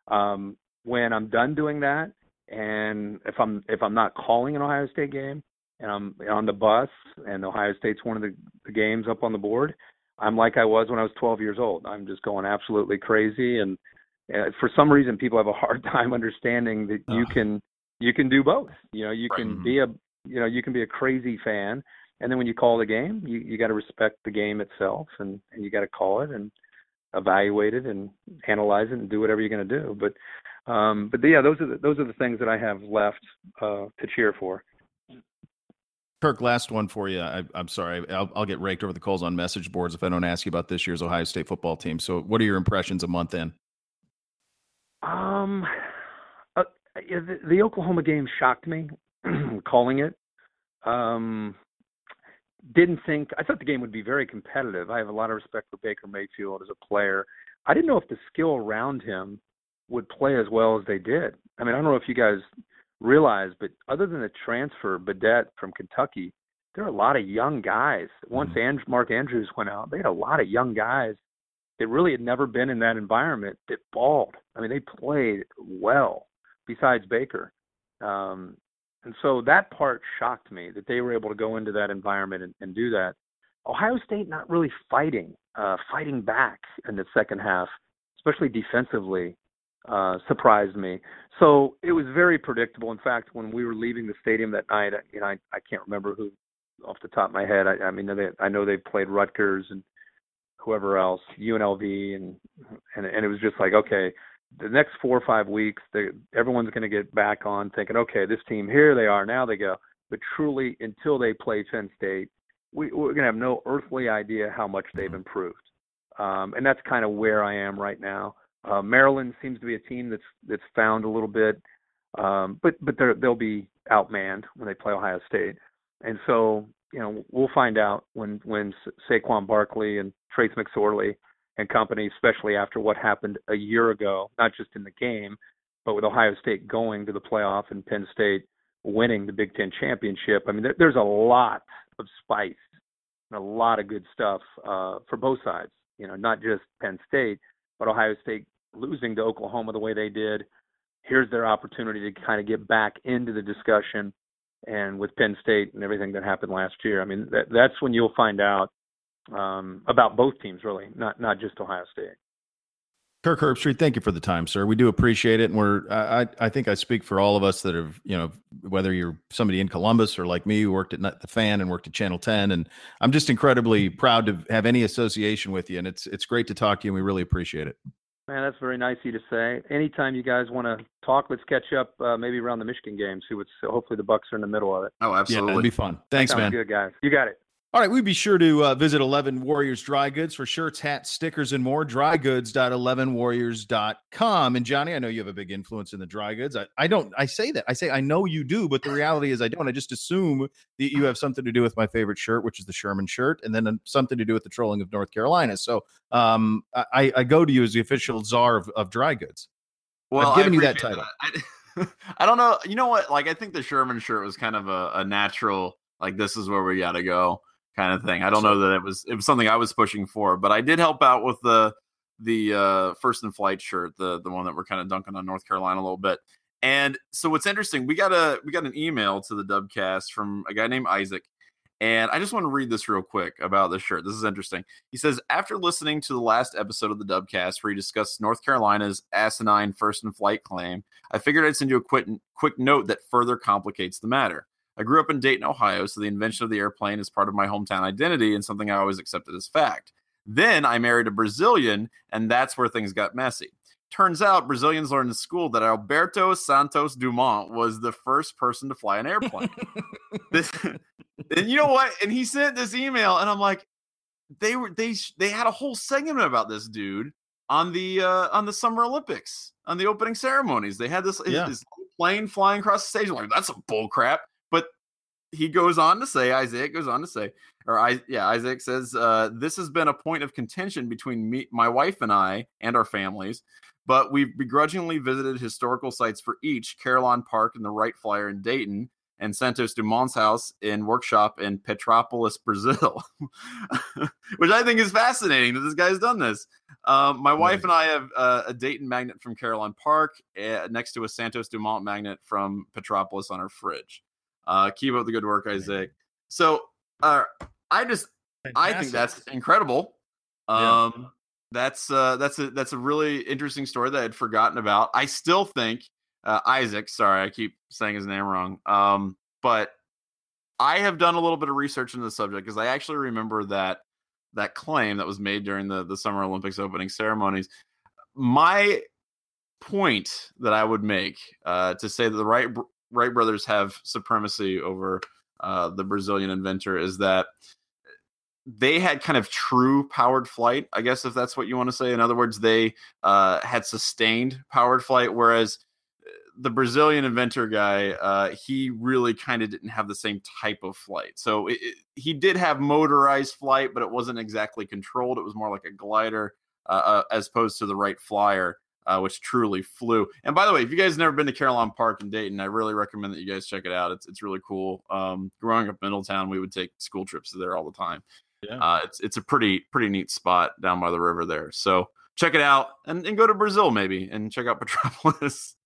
Um, when I'm done doing that, and if I'm if I'm not calling an Ohio State game, and I'm on the bus, and Ohio State's one of the, the games up on the board, I'm like I was when I was 12 years old. I'm just going absolutely crazy, and uh, for some reason, people have a hard time understanding that you can you can do both. You know, you can Mhm. be a you know, you can be a crazy fan, and then when you call the game, you you got to respect the game itself, and and you got to call it and evaluate it and analyze it and do whatever you're going to do. But um, but yeah, those are the, those are the things that I have left uh, to cheer for. Kirk, last one for you. I, am sorry, I'll, I'll, get raked over the coals on message boards if I don't ask you about this year's Ohio State football team. So, what are your impressions a month in? Um, uh, the, the, Oklahoma game shocked me, calling it. Um, didn't think I thought the game would be very competitive. I have a lot of respect for Baker Mayfield as a player. I didn't know if the skill around him would play as well as they did. I mean, I don't know if you guys realize, but other than the transfer, Badet from Kentucky, there are a lot of young guys. Once mm-hmm. And- Mark Andrews went out, they had a lot of young guys that really had never been in that environment that balled. I mean, they played well besides Baker. Um, and so that part shocked me that they were able to go into that environment and, and do that. Ohio State not really fighting, uh, fighting back in the second half, especially defensively uh, surprised me. So it was very predictable. In fact, when we were leaving the stadium that night, you know, I, I can't remember who off the top of my head. I, I mean, they, I know they played Rutgers and whoever else, UNLV, and and and it was just like, okay, the next four or five weeks, they, everyone's going to get back on thinking, okay, this team here they are, now they go. But truly, until they play Penn State, we, we're going to have no earthly idea how much they've improved. Um, and that's kind of where I am right now. Uh, Maryland seems to be a team that's that's found a little bit, um, but but they'll be outmanned when they play Ohio State, and so you know we'll find out when when Saquon Barkley and Trace McSorley and company, especially after what happened a year ago, not just in the game, but with Ohio State going to the playoff and Penn State winning the Big Ten championship. I mean, there, there's a lot of spice and a lot of good stuff uh, for both sides. You know, not just Penn State, but Ohio State losing to Oklahoma the way they did. Here's their opportunity to kind of get back into the discussion. And with Penn State and everything that happened last year, I mean, that, that's when you'll find out um, about both teams, really, not not just Ohio State. Kirk Herbstreit, thank you for the time, sir. We do appreciate it, and we're I I think I speak for all of us that have you know whether you're somebody in Columbus or like me who worked at the Fan and worked at Channel Ten, and I'm just incredibly proud to have any association with you, and it's it's great to talk to you, and we really appreciate it. Man, that's very nice of you to say. Anytime you guys want to talk, let's catch up uh, maybe around the Michigan game. See what's hopefully the Bucks are in the middle of it. Oh, absolutely, yeah, it'd be fun. Thanks, man. Good guys, you got it. All right, we'd be sure to uh, visit 11 Warriors Dry Goods for shirts, hats, stickers, and more. Drygoods.11warriors.com. And Johnny, I know you have a big influence in the dry goods. I, I don't, I say that. I say I know you do, but the reality is I don't. I just assume that you have something to do with my favorite shirt, which is the Sherman shirt, and then something to do with the trolling of North Carolina. So um, I, I go to you as the official czar of, of dry goods. Well, I've given you that title. That. I, I don't know. You know what? Like, I think the Sherman shirt was kind of a, a natural, like, this is where we got to go kind of thing. I don't know that it was it was something I was pushing for, but I did help out with the the uh, first in flight shirt, the the one that we're kind of dunking on North Carolina a little bit. And so what's interesting, we got a we got an email to the Dubcast from a guy named Isaac. And I just want to read this real quick about this shirt. This is interesting. He says, after listening to the last episode of the Dubcast where he discussed North Carolina's asinine first in flight claim, I figured I'd send you a quick, quick note that further complicates the matter. I grew up in Dayton, Ohio, so the invention of the airplane is part of my hometown identity and something I always accepted as fact. Then I married a Brazilian, and that's where things got messy. Turns out Brazilians learned in school that Alberto Santos Dumont was the first person to fly an airplane. this, and you know what? And he sent this email, and I'm like, they were they they had a whole segment about this dude on the uh on the Summer Olympics on the opening ceremonies. They had this, yeah. this plane flying across the stage. I'm like, that's a bull crap he goes on to say, Isaiah goes on to say, or I, yeah, Isaac says, uh, this has been a point of contention between me, my wife and I, and our families, but we've begrudgingly visited historical sites for each Carillon Park and the Wright Flyer in Dayton, and Santos Dumont's house in workshop in Petropolis, Brazil, which I think is fascinating that this guy's done this. Um, my wife and I have uh, a Dayton magnet from Carillon Park uh, next to a Santos Dumont magnet from Petropolis on our fridge. Uh, keep up the good work, Isaac. So uh, I just Fantastic. I think that's incredible. Um, yeah. That's uh, that's a that's a really interesting story that I'd forgotten about. I still think uh, Isaac. Sorry, I keep saying his name wrong. Um, but I have done a little bit of research into the subject because I actually remember that that claim that was made during the the Summer Olympics opening ceremonies. My point that I would make uh, to say that the Wright Wright brothers have supremacy over uh, the Brazilian inventor is that they had kind of true powered flight, I guess, if that's what you want to say. In other words, they uh, had sustained powered flight, whereas uh, the Brazilian inventor guy, uh, he really kind of didn't have the same type of flight. So it, it, he did have motorized flight, but it wasn't exactly controlled. It was more like a glider uh, uh as opposed to the Wright Flyer uh, which truly flew. And by the way, if you guys never been to Carillon Park in Dayton, I really recommend that you guys check it out. It's it's really cool. Um, growing up in Middletown, we would take school trips there all the time. Yeah. Uh, it's it's a pretty pretty neat spot down by the river there. So check it out and, and go to Brazil maybe and check out Petropolis.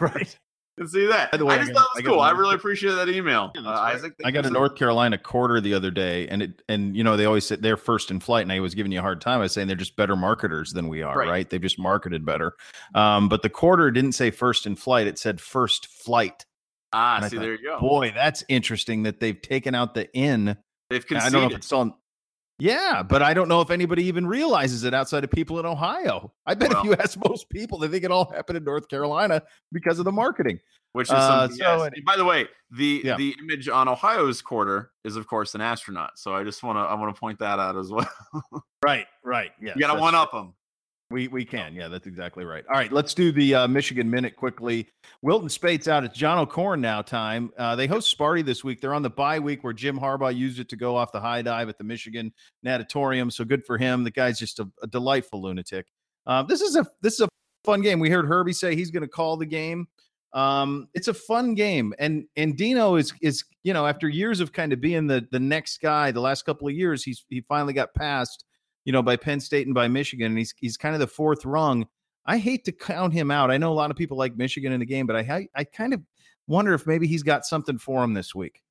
right and see that. By the way, I just I got, thought it was I cool. I really appreciate that email, yeah, uh, Isaac. I got a North Carolina quarter the other day, and it and you know they always say they're first in flight, and I was giving you a hard time. I was saying they're just better marketers than we are, right? right? They've just marketed better. Um, but the quarter didn't say first in flight; it said first flight. Ah, see, thought, there you go. Boy, that's interesting that they've taken out the in. They've conceded. I don't know if it's on. Yeah, but I don't know if anybody even realizes it outside of people in Ohio. I bet well, if you ask most people, they think it all happened in North Carolina because of the marketing. Which is uh, so by the way, the yeah. the image on Ohio's quarter is of course an astronaut. So I just want to I want to point that out as well. right, right. Yeah. You got to one up them. We we can. Yeah, that's exactly right. All right, let's do the uh, Michigan minute quickly. Wilton Speight's out. It's John O'Korn now time. Uh, they host Sparty this week. They're on the bye week where Jim Harbaugh used it to go off the high dive at the Michigan Natatorium. So good for him. The guy's just a, a delightful lunatic. Uh, this is a this is a fun game. We heard Herbie say he's going to call the game. Um, it's a fun game, and and Dino is is you know after years of kind of being the the next guy, the last couple of years, he's he finally got passed, you know, by Penn State and by Michigan, and he's he's kind of the fourth rung. I hate to count him out. I know a lot of people like Michigan in the game, but I I kind of wonder if maybe he's got something for him this week.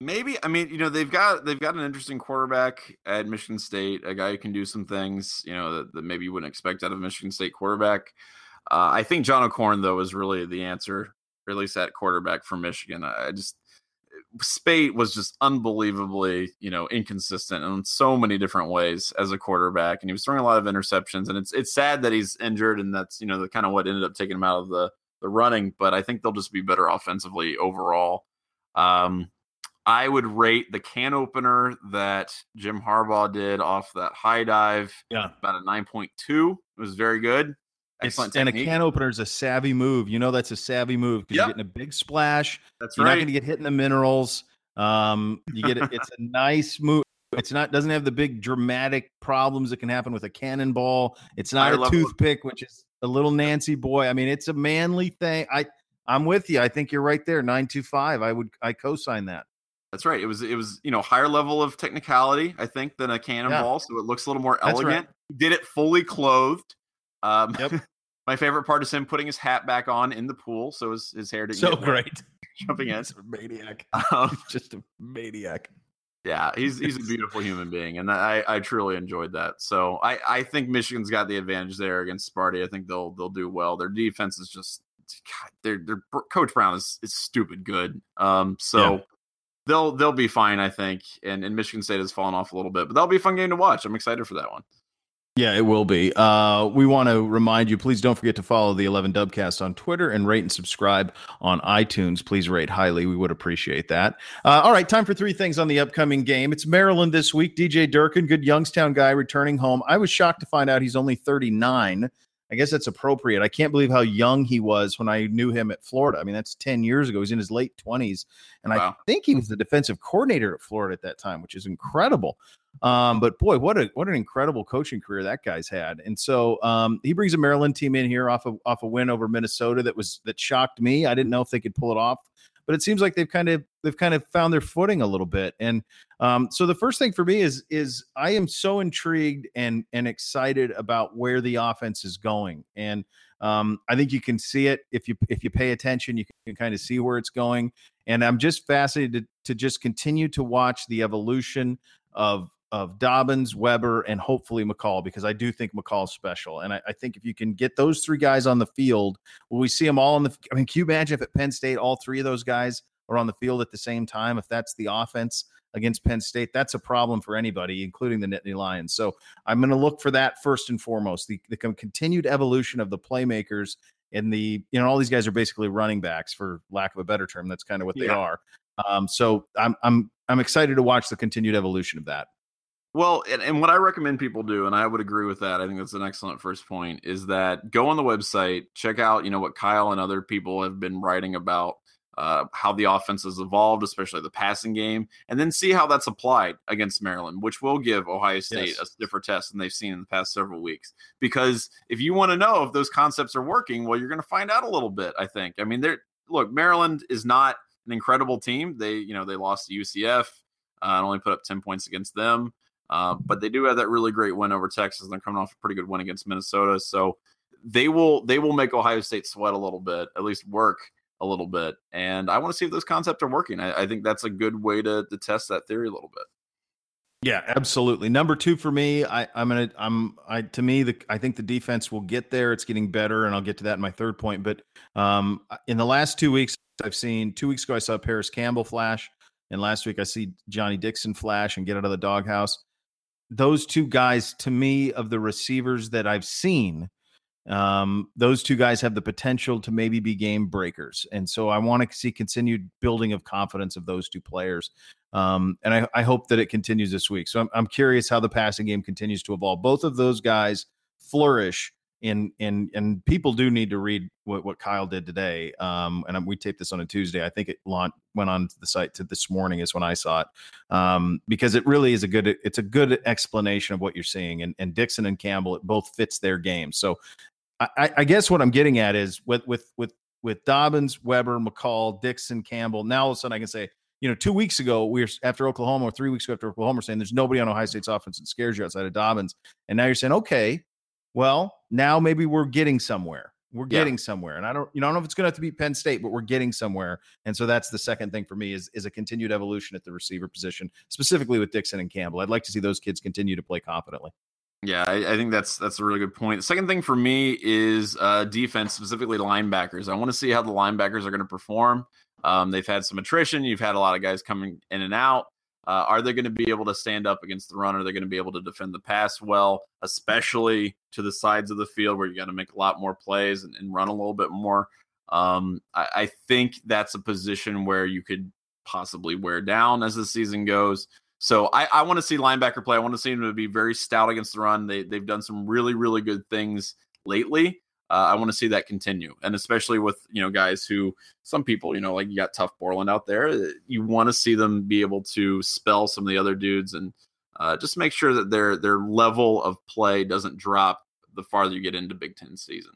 Maybe I mean you know they've got they've got an interesting quarterback at Michigan State, a guy who can do some things you know that, that maybe you wouldn't expect out of Michigan State quarterback. Uh, I think John O'Korn though is really the answer, at least that quarterback for Michigan. I just Speight was just unbelievably, you know, inconsistent in so many different ways as a quarterback, and he was throwing a lot of interceptions. And it's it's sad that he's injured, and that's you know the kind of what ended up taking him out of the the running. But I think they'll just be better offensively overall. Um, I would rate the can opener that Jim Harbaugh did off that high dive. Yeah, about a nine point two. It was very good. Excellent and a can opener is a savvy move. You know that's a savvy move because yep. you're getting a big splash. That's you're right. not going to get hit in the minerals. Um, you get it. It's a nice move. It's not doesn't have the big dramatic problems that can happen with a cannonball. It's not I a toothpick, which is a little Nancy boy. I mean, it's a manly thing. I I'm with you. I think you're right there. Nine two five. I would I co-sign that. That's right. It was it was you know higher level of technicality I think than a cannonball, yeah. so it looks a little more elegant. Right. Did it fully clothed. Um, yep. my favorite part is him putting his hat back on in the pool, so his, his hair didn't so great. Jumping in, maniac, um, just a maniac. Yeah, he's he's a beautiful human being, and I I truly enjoyed that. So I I think Michigan's got the advantage there against Sparty. I think they'll they'll do well. Their defense is just God, their their coach Brown is is stupid good. Um, so. Yeah. They'll they'll be fine, I think, and, and Michigan State has fallen off a little bit, but that'll be a fun game to watch. I'm excited for that one. Yeah, it will be. Uh, we want to remind you, please don't forget to follow the 11 Dubcast on Twitter and rate and subscribe on iTunes. Please rate highly. We would appreciate that. Uh, all right, time for three things on the upcoming game. It's Maryland this week. DJ Durkin, good Youngstown guy, returning home. I was shocked to find out he's only 39. I guess that's appropriate. I can't believe how young he was when I knew him at Florida. I mean, that's 10 years ago. He's in his late 20s. And wow. I think he was the defensive coordinator at Florida at that time, which is incredible. Um, but boy, what a what an incredible coaching career that guy's had. And so um, he brings a Maryland team in here off of off a win over Minnesota that was that shocked me. I didn't know if they could pull it off, but it seems like they've kind of they've kind of found their footing a little bit. And um, so the first thing for me is is I am so intrigued and and excited about where the offense is going. And um, I think you can see it if you if you pay attention, you can kind of see where it's going. And I'm just fascinated to, to just continue to watch the evolution of of Dobbins, Weber, and hopefully McCall, because I do think McCall's special. And I, I, think if you can get those three guys on the field, will we see them all in the? I mean, can you imagine if at Penn State all three of those guys are on the field at the same time, if that's the offense against Penn State, that's a problem for anybody, including the Nittany Lions. So I'm going to look for that first and foremost. The, the continued evolution of the playmakers and the you know all these guys are basically running backs for lack of a better term. That's kind of what they Yeah. are. Um, so I'm I'm I'm excited to watch the continued evolution of that. Well, and, and what I recommend people do, and I would agree with that. I think that's an excellent first point. Is that go on the website, check out you know what Kyle and other people have been writing about uh, how the offense has evolved, especially the passing game, and then see how that's applied against Maryland, which will give Ohio State Yes. a stiffer test than they've seen in the past several weeks. Because if you want to know if those concepts are working, well, you're going to find out a little bit. I think. I mean, they're look, Maryland is not an incredible team. They you know they lost to UCF uh, and only put up ten points against them. Uh, but they do have that really great win over Texas. and They're coming off a pretty good win against Minnesota, so they will they will make Ohio State sweat a little bit, at least work a little bit. And I want to see if those concepts are working. I, I think that's a good way to to test that theory a little bit. Yeah, absolutely. Number two for me, I, I'm gonna, I'm, I to me, the I think the defense will get there. It's getting better, and I'll get to that in my third point. But um, in the last two weeks, I've seen two weeks ago I saw Parris Campbell flash, and last week I see Johnny Dixon flash and get out of the doghouse. Those two guys, to me, of the receivers that I've seen, um, those two guys have the potential to maybe be game breakers, and so I want to see continued building of confidence of those two players. Um, and I, I hope that it continues this week. So I'm, I'm curious how the passing game continues to evolve. Both of those guys flourish in in and people do need to read what, what Kyle did today. Um, and we taped this on a Tuesday. I think it went on the site to this morning is when I saw it. Um, because it really is a good it's a good explanation of what you're seeing. And and Dixon and Campbell it both fits their game. So I, I- I guess what I'm getting at is with with with with Dobbins, Weber, McCall, Dixon, Campbell. Now all of a sudden I can say you know, two weeks ago, we were after Oklahoma, or three weeks ago after Oklahoma, saying there's nobody on Ohio State's offense that scares you outside of Dobbins. And now you're saying, okay, well, now maybe we're getting somewhere. We're Yeah. getting somewhere. And I don't, you know, I don't know if it's going to have to be Penn State, but we're getting somewhere. And so that's the second thing for me is, is a continued evolution at the receiver position, specifically with Dixon and Campbell. I'd like to see those kids continue to play confidently. Yeah, I, I think that's that's a really good point. The second thing for me is uh, defense, specifically linebackers. I want to see how the linebackers are going to perform. Um, they've had some attrition. You've had a lot of guys coming in and out. Uh, are they going to be able to stand up against the run? Are they going to be able to defend the pass well, especially to the sides of the field where you got to make a lot more plays and, and run a little bit more? Um, I, I think that's a position where you could possibly wear down as the season goes. So I, I want to see linebacker play. I want to see them to be very stout against the run. They they've done some really really good things lately. Uh, I want to see that continue, and especially with you know guys who some people you know like you got Tuf Borland out there. uh, You want to see them be able to spell some of the other dudes and uh, just make sure that their their level of play doesn't drop the farther you get into Big Ten season.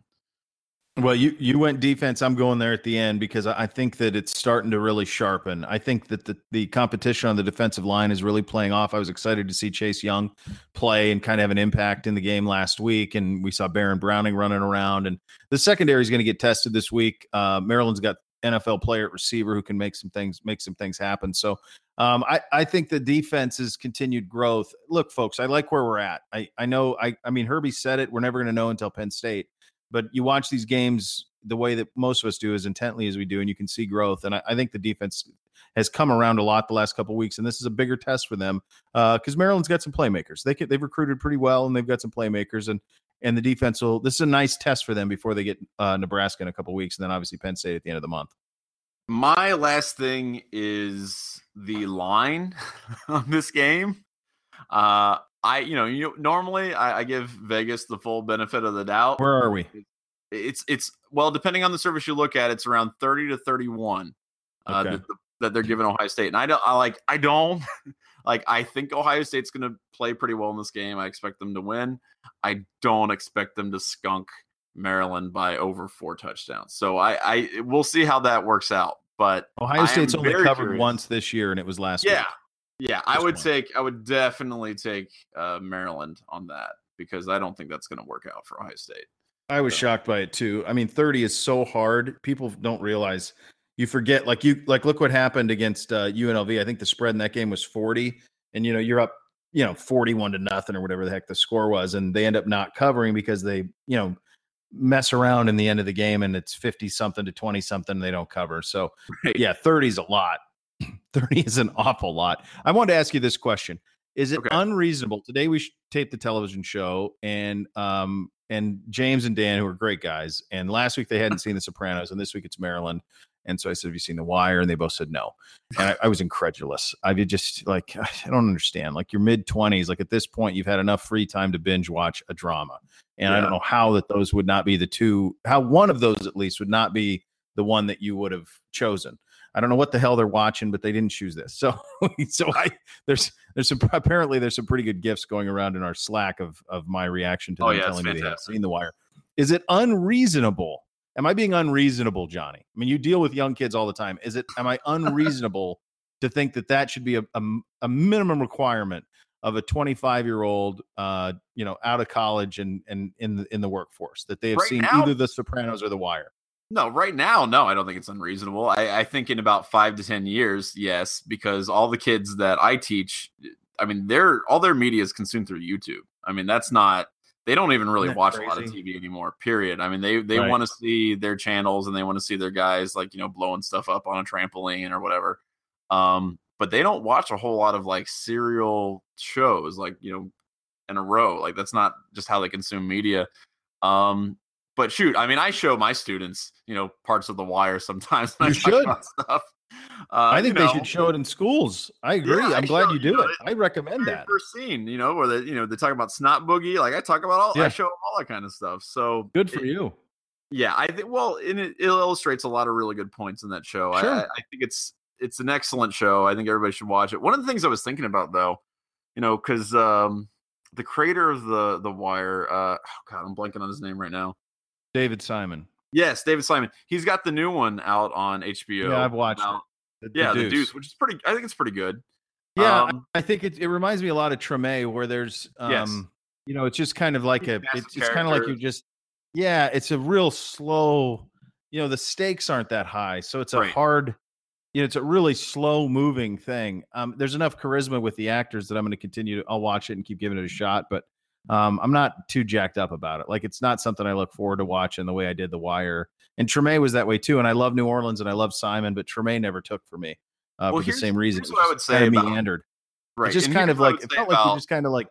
Well, you you went defense. I'm going there at the end because I think that it's starting to really sharpen. I think that the the competition on the defensive line is really playing off. I was excited to see Chase Young play and kind of have an impact in the game last week, and we saw Baron Browning running around. And the secondary is going to get tested this week. Uh, Maryland's got NFL player at receiver who can make some things make some things happen. So um, I I think the defense is continued growth. Look, folks, I like where we're at. I I know I I mean Herbie said it. We're never going to know until Penn State but you watch these games the way that most of us do as intently as we do and you can see growth and i, I think the defense has come around a lot the last couple weeks and this is a bigger test for them because maryland's got some playmakers they they've recruited pretty well and they've got some playmakers and and the defense will this is a nice test for them before they get uh, nebraska in a couple weeks and then obviously penn state at the end of the month My last thing is the line on this game. Uh, I, you know, you normally I, I give Vegas the full benefit of the doubt. where are we It's it's well, depending on the service you look at, it's around thirty to thirty-one uh, Okay. that, that they're giving Ohio State, and I don't, I like, I don't like. I think Ohio State's going to play pretty well in this game. I expect them to win. I don't expect them to skunk Maryland by over four touchdowns. So I, I we'll see how that works out. But ohio state's only covered curious. once this year and it was last year. yeah, week yeah, I would point. take, I would definitely take uh, Maryland on that because I don't think that's going to work out for Ohio State. I was So- shocked by it too. I mean, 30 is so hard. People don't realize you forget like you like look what happened against uh UNLV. I think the spread in that game was 40 and you know, you're up, you know, 41 to nothing or whatever the heck the score was and they end up not covering because they, you know, mess around in the end of the game and it's 50 something to 20 something they don't cover. So Right. yeah, 30 is a lot. 30 is an awful lot. I wanted to ask you this question. Is it Okay. unreasonable? Today we taped the television show and um and James and Dan who are great guys and last week they hadn't seen the Sopranos and this week it's Maryland. And so I said, Have you seen The Wire? And they both said no. And I, I was incredulous. I did just like I don't understand. Like your mid 20s, like at this point, you've had enough free time to binge watch a drama. And I don't know how that those would not be the two, how one of those at least would not be the one that you would have chosen. I don't know what the hell they're watching, but they didn't choose this. So, so I there's there's some apparently there's some pretty good gifts going around in our Slack of of my reaction to Oh, them yeah, telling me they haven't seen The Wire. Is it unreasonable? Am I being unreasonable, Johnny? I mean, you deal with young kids all the time. Is it? Am I unreasonable to think that that should be a a, a minimum requirement of a 25 year old, uh, you know, out of college and and in the in the workforce that they have Right seen now- either The Sopranos or The Wire? No, right now, no, I don't think it's unreasonable. I, I think in about five to ten years, yes, because all the kids that I teach, I mean, they're all their media is consumed through YouTube. I mean, that's not they don't even really watch a lot of? TV anymore. Period. I mean, they they Right. want to see their channels and they want to see their guys like you know blowing stuff up on a trampoline or whatever. Um, but they don't watch a whole lot of like serial shows, like you know, in a row. Like that's not just how they consume media. Um, but shoot, I mean, I show my students, you know, parts of the wire sometimes. I You talk should. about stuff. Uh, I you think they know, should show it in schools. I agree. Yeah, I I'm glad show- you you do know, it. I recommend that. first scene, you know, where they, you know, they talk about snot boogie. Like I talk about all, Yeah. I show all that kind of stuff. So Good for it- you. Yeah, I think. Well, and it, it illustrates a lot of really good points in that show. I, Sure. I, I think it's it's an excellent show. I think everybody should watch it. One of the things I was thinking about, though, you know, because um, the creator of the the Wire, uh, oh God, I'm blanking on his name right now. David Simon. Yes, David Simon. He's got the new one out on HBO. Yeah, I've watched it. Yeah, the Deuce, which is pretty. I think it's pretty good. Yeah, Um, I I think it, it reminds me a lot of Treme, where there's, um, Yes. you know, it's just kind of like a, it's, it's kind of like you just, yeah, it's a real slow, you know, the stakes aren't that high, so it's a Right. hard, you know, it's a really slow moving thing. Um, there's enough charisma with the actors that I'm going to continue to, I'll watch it and keep giving it a shot, but um, I'm not too jacked up about it. Like it's not something I look forward to watching the way I did The Wire. And Treme was that way too. And I love New Orleans and I love Simon, but Treme never took for me uh, Well, for the same reason. here's what I would say about- meandered. Right. It's just and kind of like it felt like you're just kind of like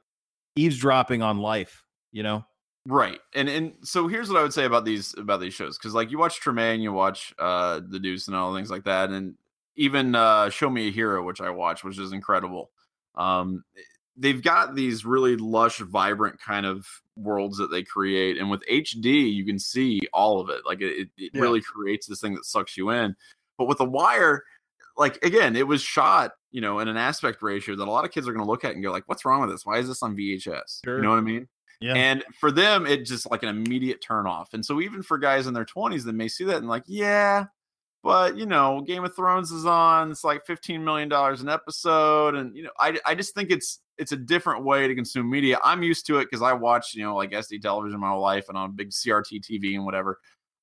eavesdropping on life, you know? Right. And and so here's what I would say about these about these shows cuz like you watch Treme, and you watch uh The Deuce and all things like that and even uh Show Me a Hero which I watch which is incredible. Um they've got these really lush vibrant kind of worlds that they create and with HD you can see all of it. Like it it, Yeah. really creates this thing that sucks you in. But with The Wire like again, it was shot, you know, in an aspect ratio that a lot of kids are going to look at and go like, "What's wrong with this? Why is this on VHS?" Sure. You know what I mean? Yeah. And for them, it just like an immediate turn off. And so even for guys in their 20s that may see that and like, yeah, but you know, Game of Thrones is on, it's like 15 million dollars an episode. And you know, I I just think it's it's a different way to consume media. I'm used to it because I watch, you know, like SD television my whole life and on big CRT TV and whatever.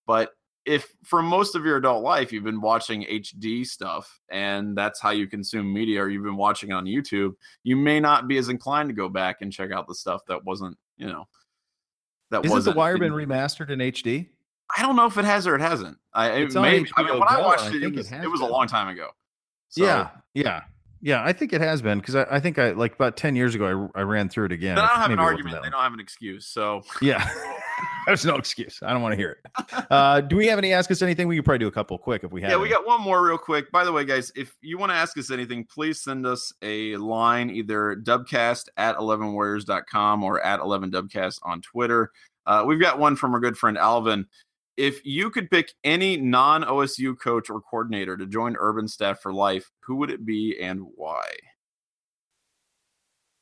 But if for most of your adult life you've been watching HD stuff and that's how you consume media or you've been watching it on YouTube, you may not be as inclined to go back and check out the stuff that wasn't, you know, that wasn't The Wire been remastered in HD? I don't know if it has or it hasn't. I it maybe, I mean, when I Go, watched I it, it think it was, has it was a long time ago. So, yeah. Yeah. Yeah. I think it has been because I, I think I like about 10 years ago, I, I ran through it again. Then I don't have an it argument. They don't have an excuse. So Yeah. There's no excuse. I don't want to hear it. Uh, do we have any ask us anything? We could probably do a couple quick if we have. yeah, we got one more real quick. By the way, guys, if you want to ask us anything, please send us a line either dubcast at 11warriors.com or at 11dubcast on Twitter. Uh, we've got one from our good friend Alvin. If you could pick any non OSU coach or coordinator to join Urban Staff for life, who would it be and why?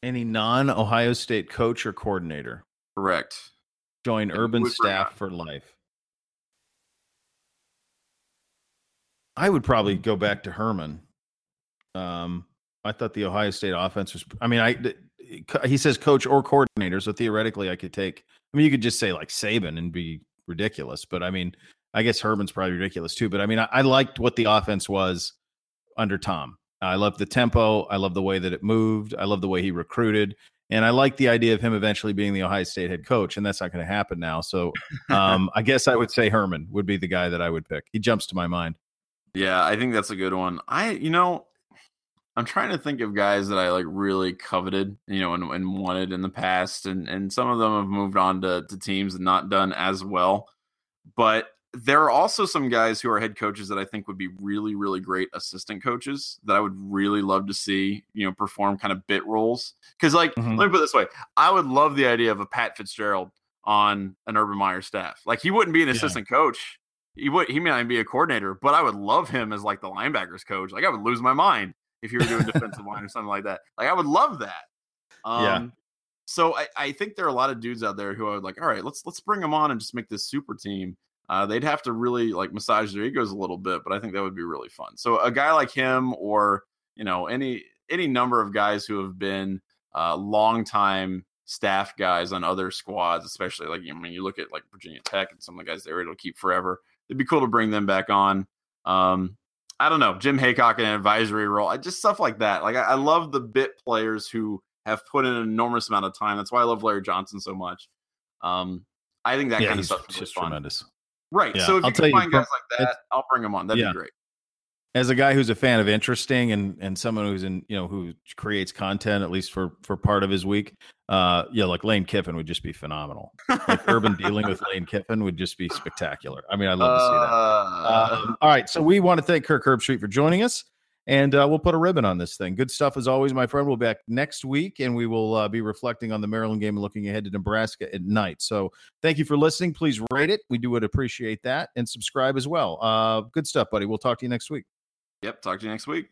any non Ohio State coach or coordinator Correct. join And urban who would bring staff for life. I would probably go back to Herman. Um, I thought the Ohio State offense was. I mean, I he says coach or coordinator, so theoretically, I could take. I mean, you could just say like Saban and be ridiculous, but I mean, I guess Herman's probably ridiculous too. But I mean, I, I liked what the offense was under Tom. I love the tempo. I love the way that it moved. I love the way he recruited. And I like the idea of him eventually being the Ohio State head coach, and that's not going to happen now. So um, I guess I would say Herman would be the guy that I would pick. He jumps to my mind. Yeah, I think that's a good one. I, you know, I'm trying to think of guys that I like really coveted, you know, and, and wanted in the past, and and some of them have moved on to, to teams and not done as well. But there are also some guys who are head coaches that I think would be really, really great assistant coaches that I would really love to see, you know, perform kind of bit roles. Because, like, Mhm. let me put it this way: I would love the idea of a Pat Fitzgerald on an Urban Meyer staff. Like, he wouldn't be an Yeah. assistant coach. He would. He may not be a coordinator, but I would love him as like the linebackers coach. Like, I would lose my mind if you were doing defensive line or something like that. Like, I would love that. Um, Yeah. So I, I think there are a lot of dudes out there who are like, all right, let's let's bring them on and just make this super team. Uh, they'd have to really like massage their egos a little bit, but I think that would be really fun. So a guy like him, or you know, any any number of guys who have been uh, long time staff guys on other squads, especially like I mean, you look at like Virginia Tech and some of the guys they were able to keep forever. It'd be cool to bring them back on. Um, I don't know, Jim Heacock in an advisory role, I, just stuff like that. Like I, I love the bit players who have put in an enormous amount of time. That's why I love Larry Johnson so much. Um, I think that yeah, kind of stuff is just fun. tremendous. Right. Yeah, So if I'll you can you, find guys like that, I'll bring them on. That'd Yeah. be great. As a guy who's a fan of interesting and and someone who's in you know who creates content at least for for part of his week uh yeah like lane kiffin would just be phenomenal. Like urban dealing with lane kiffin would just be spectacular. I mean i love to see that. Uh, um, all right so we want to thank kirk herbstreit for joining us and uh, we'll put a ribbon on this thing. Good stuff as always my friend. We'll be back next week and we will uh, be reflecting on the maryland game and looking ahead to nebraska at night. So thank you for listening. Please rate it. We do would appreciate that and subscribe as well. Uh good stuff buddy. We'll talk to you next week yep. Talk to you next week.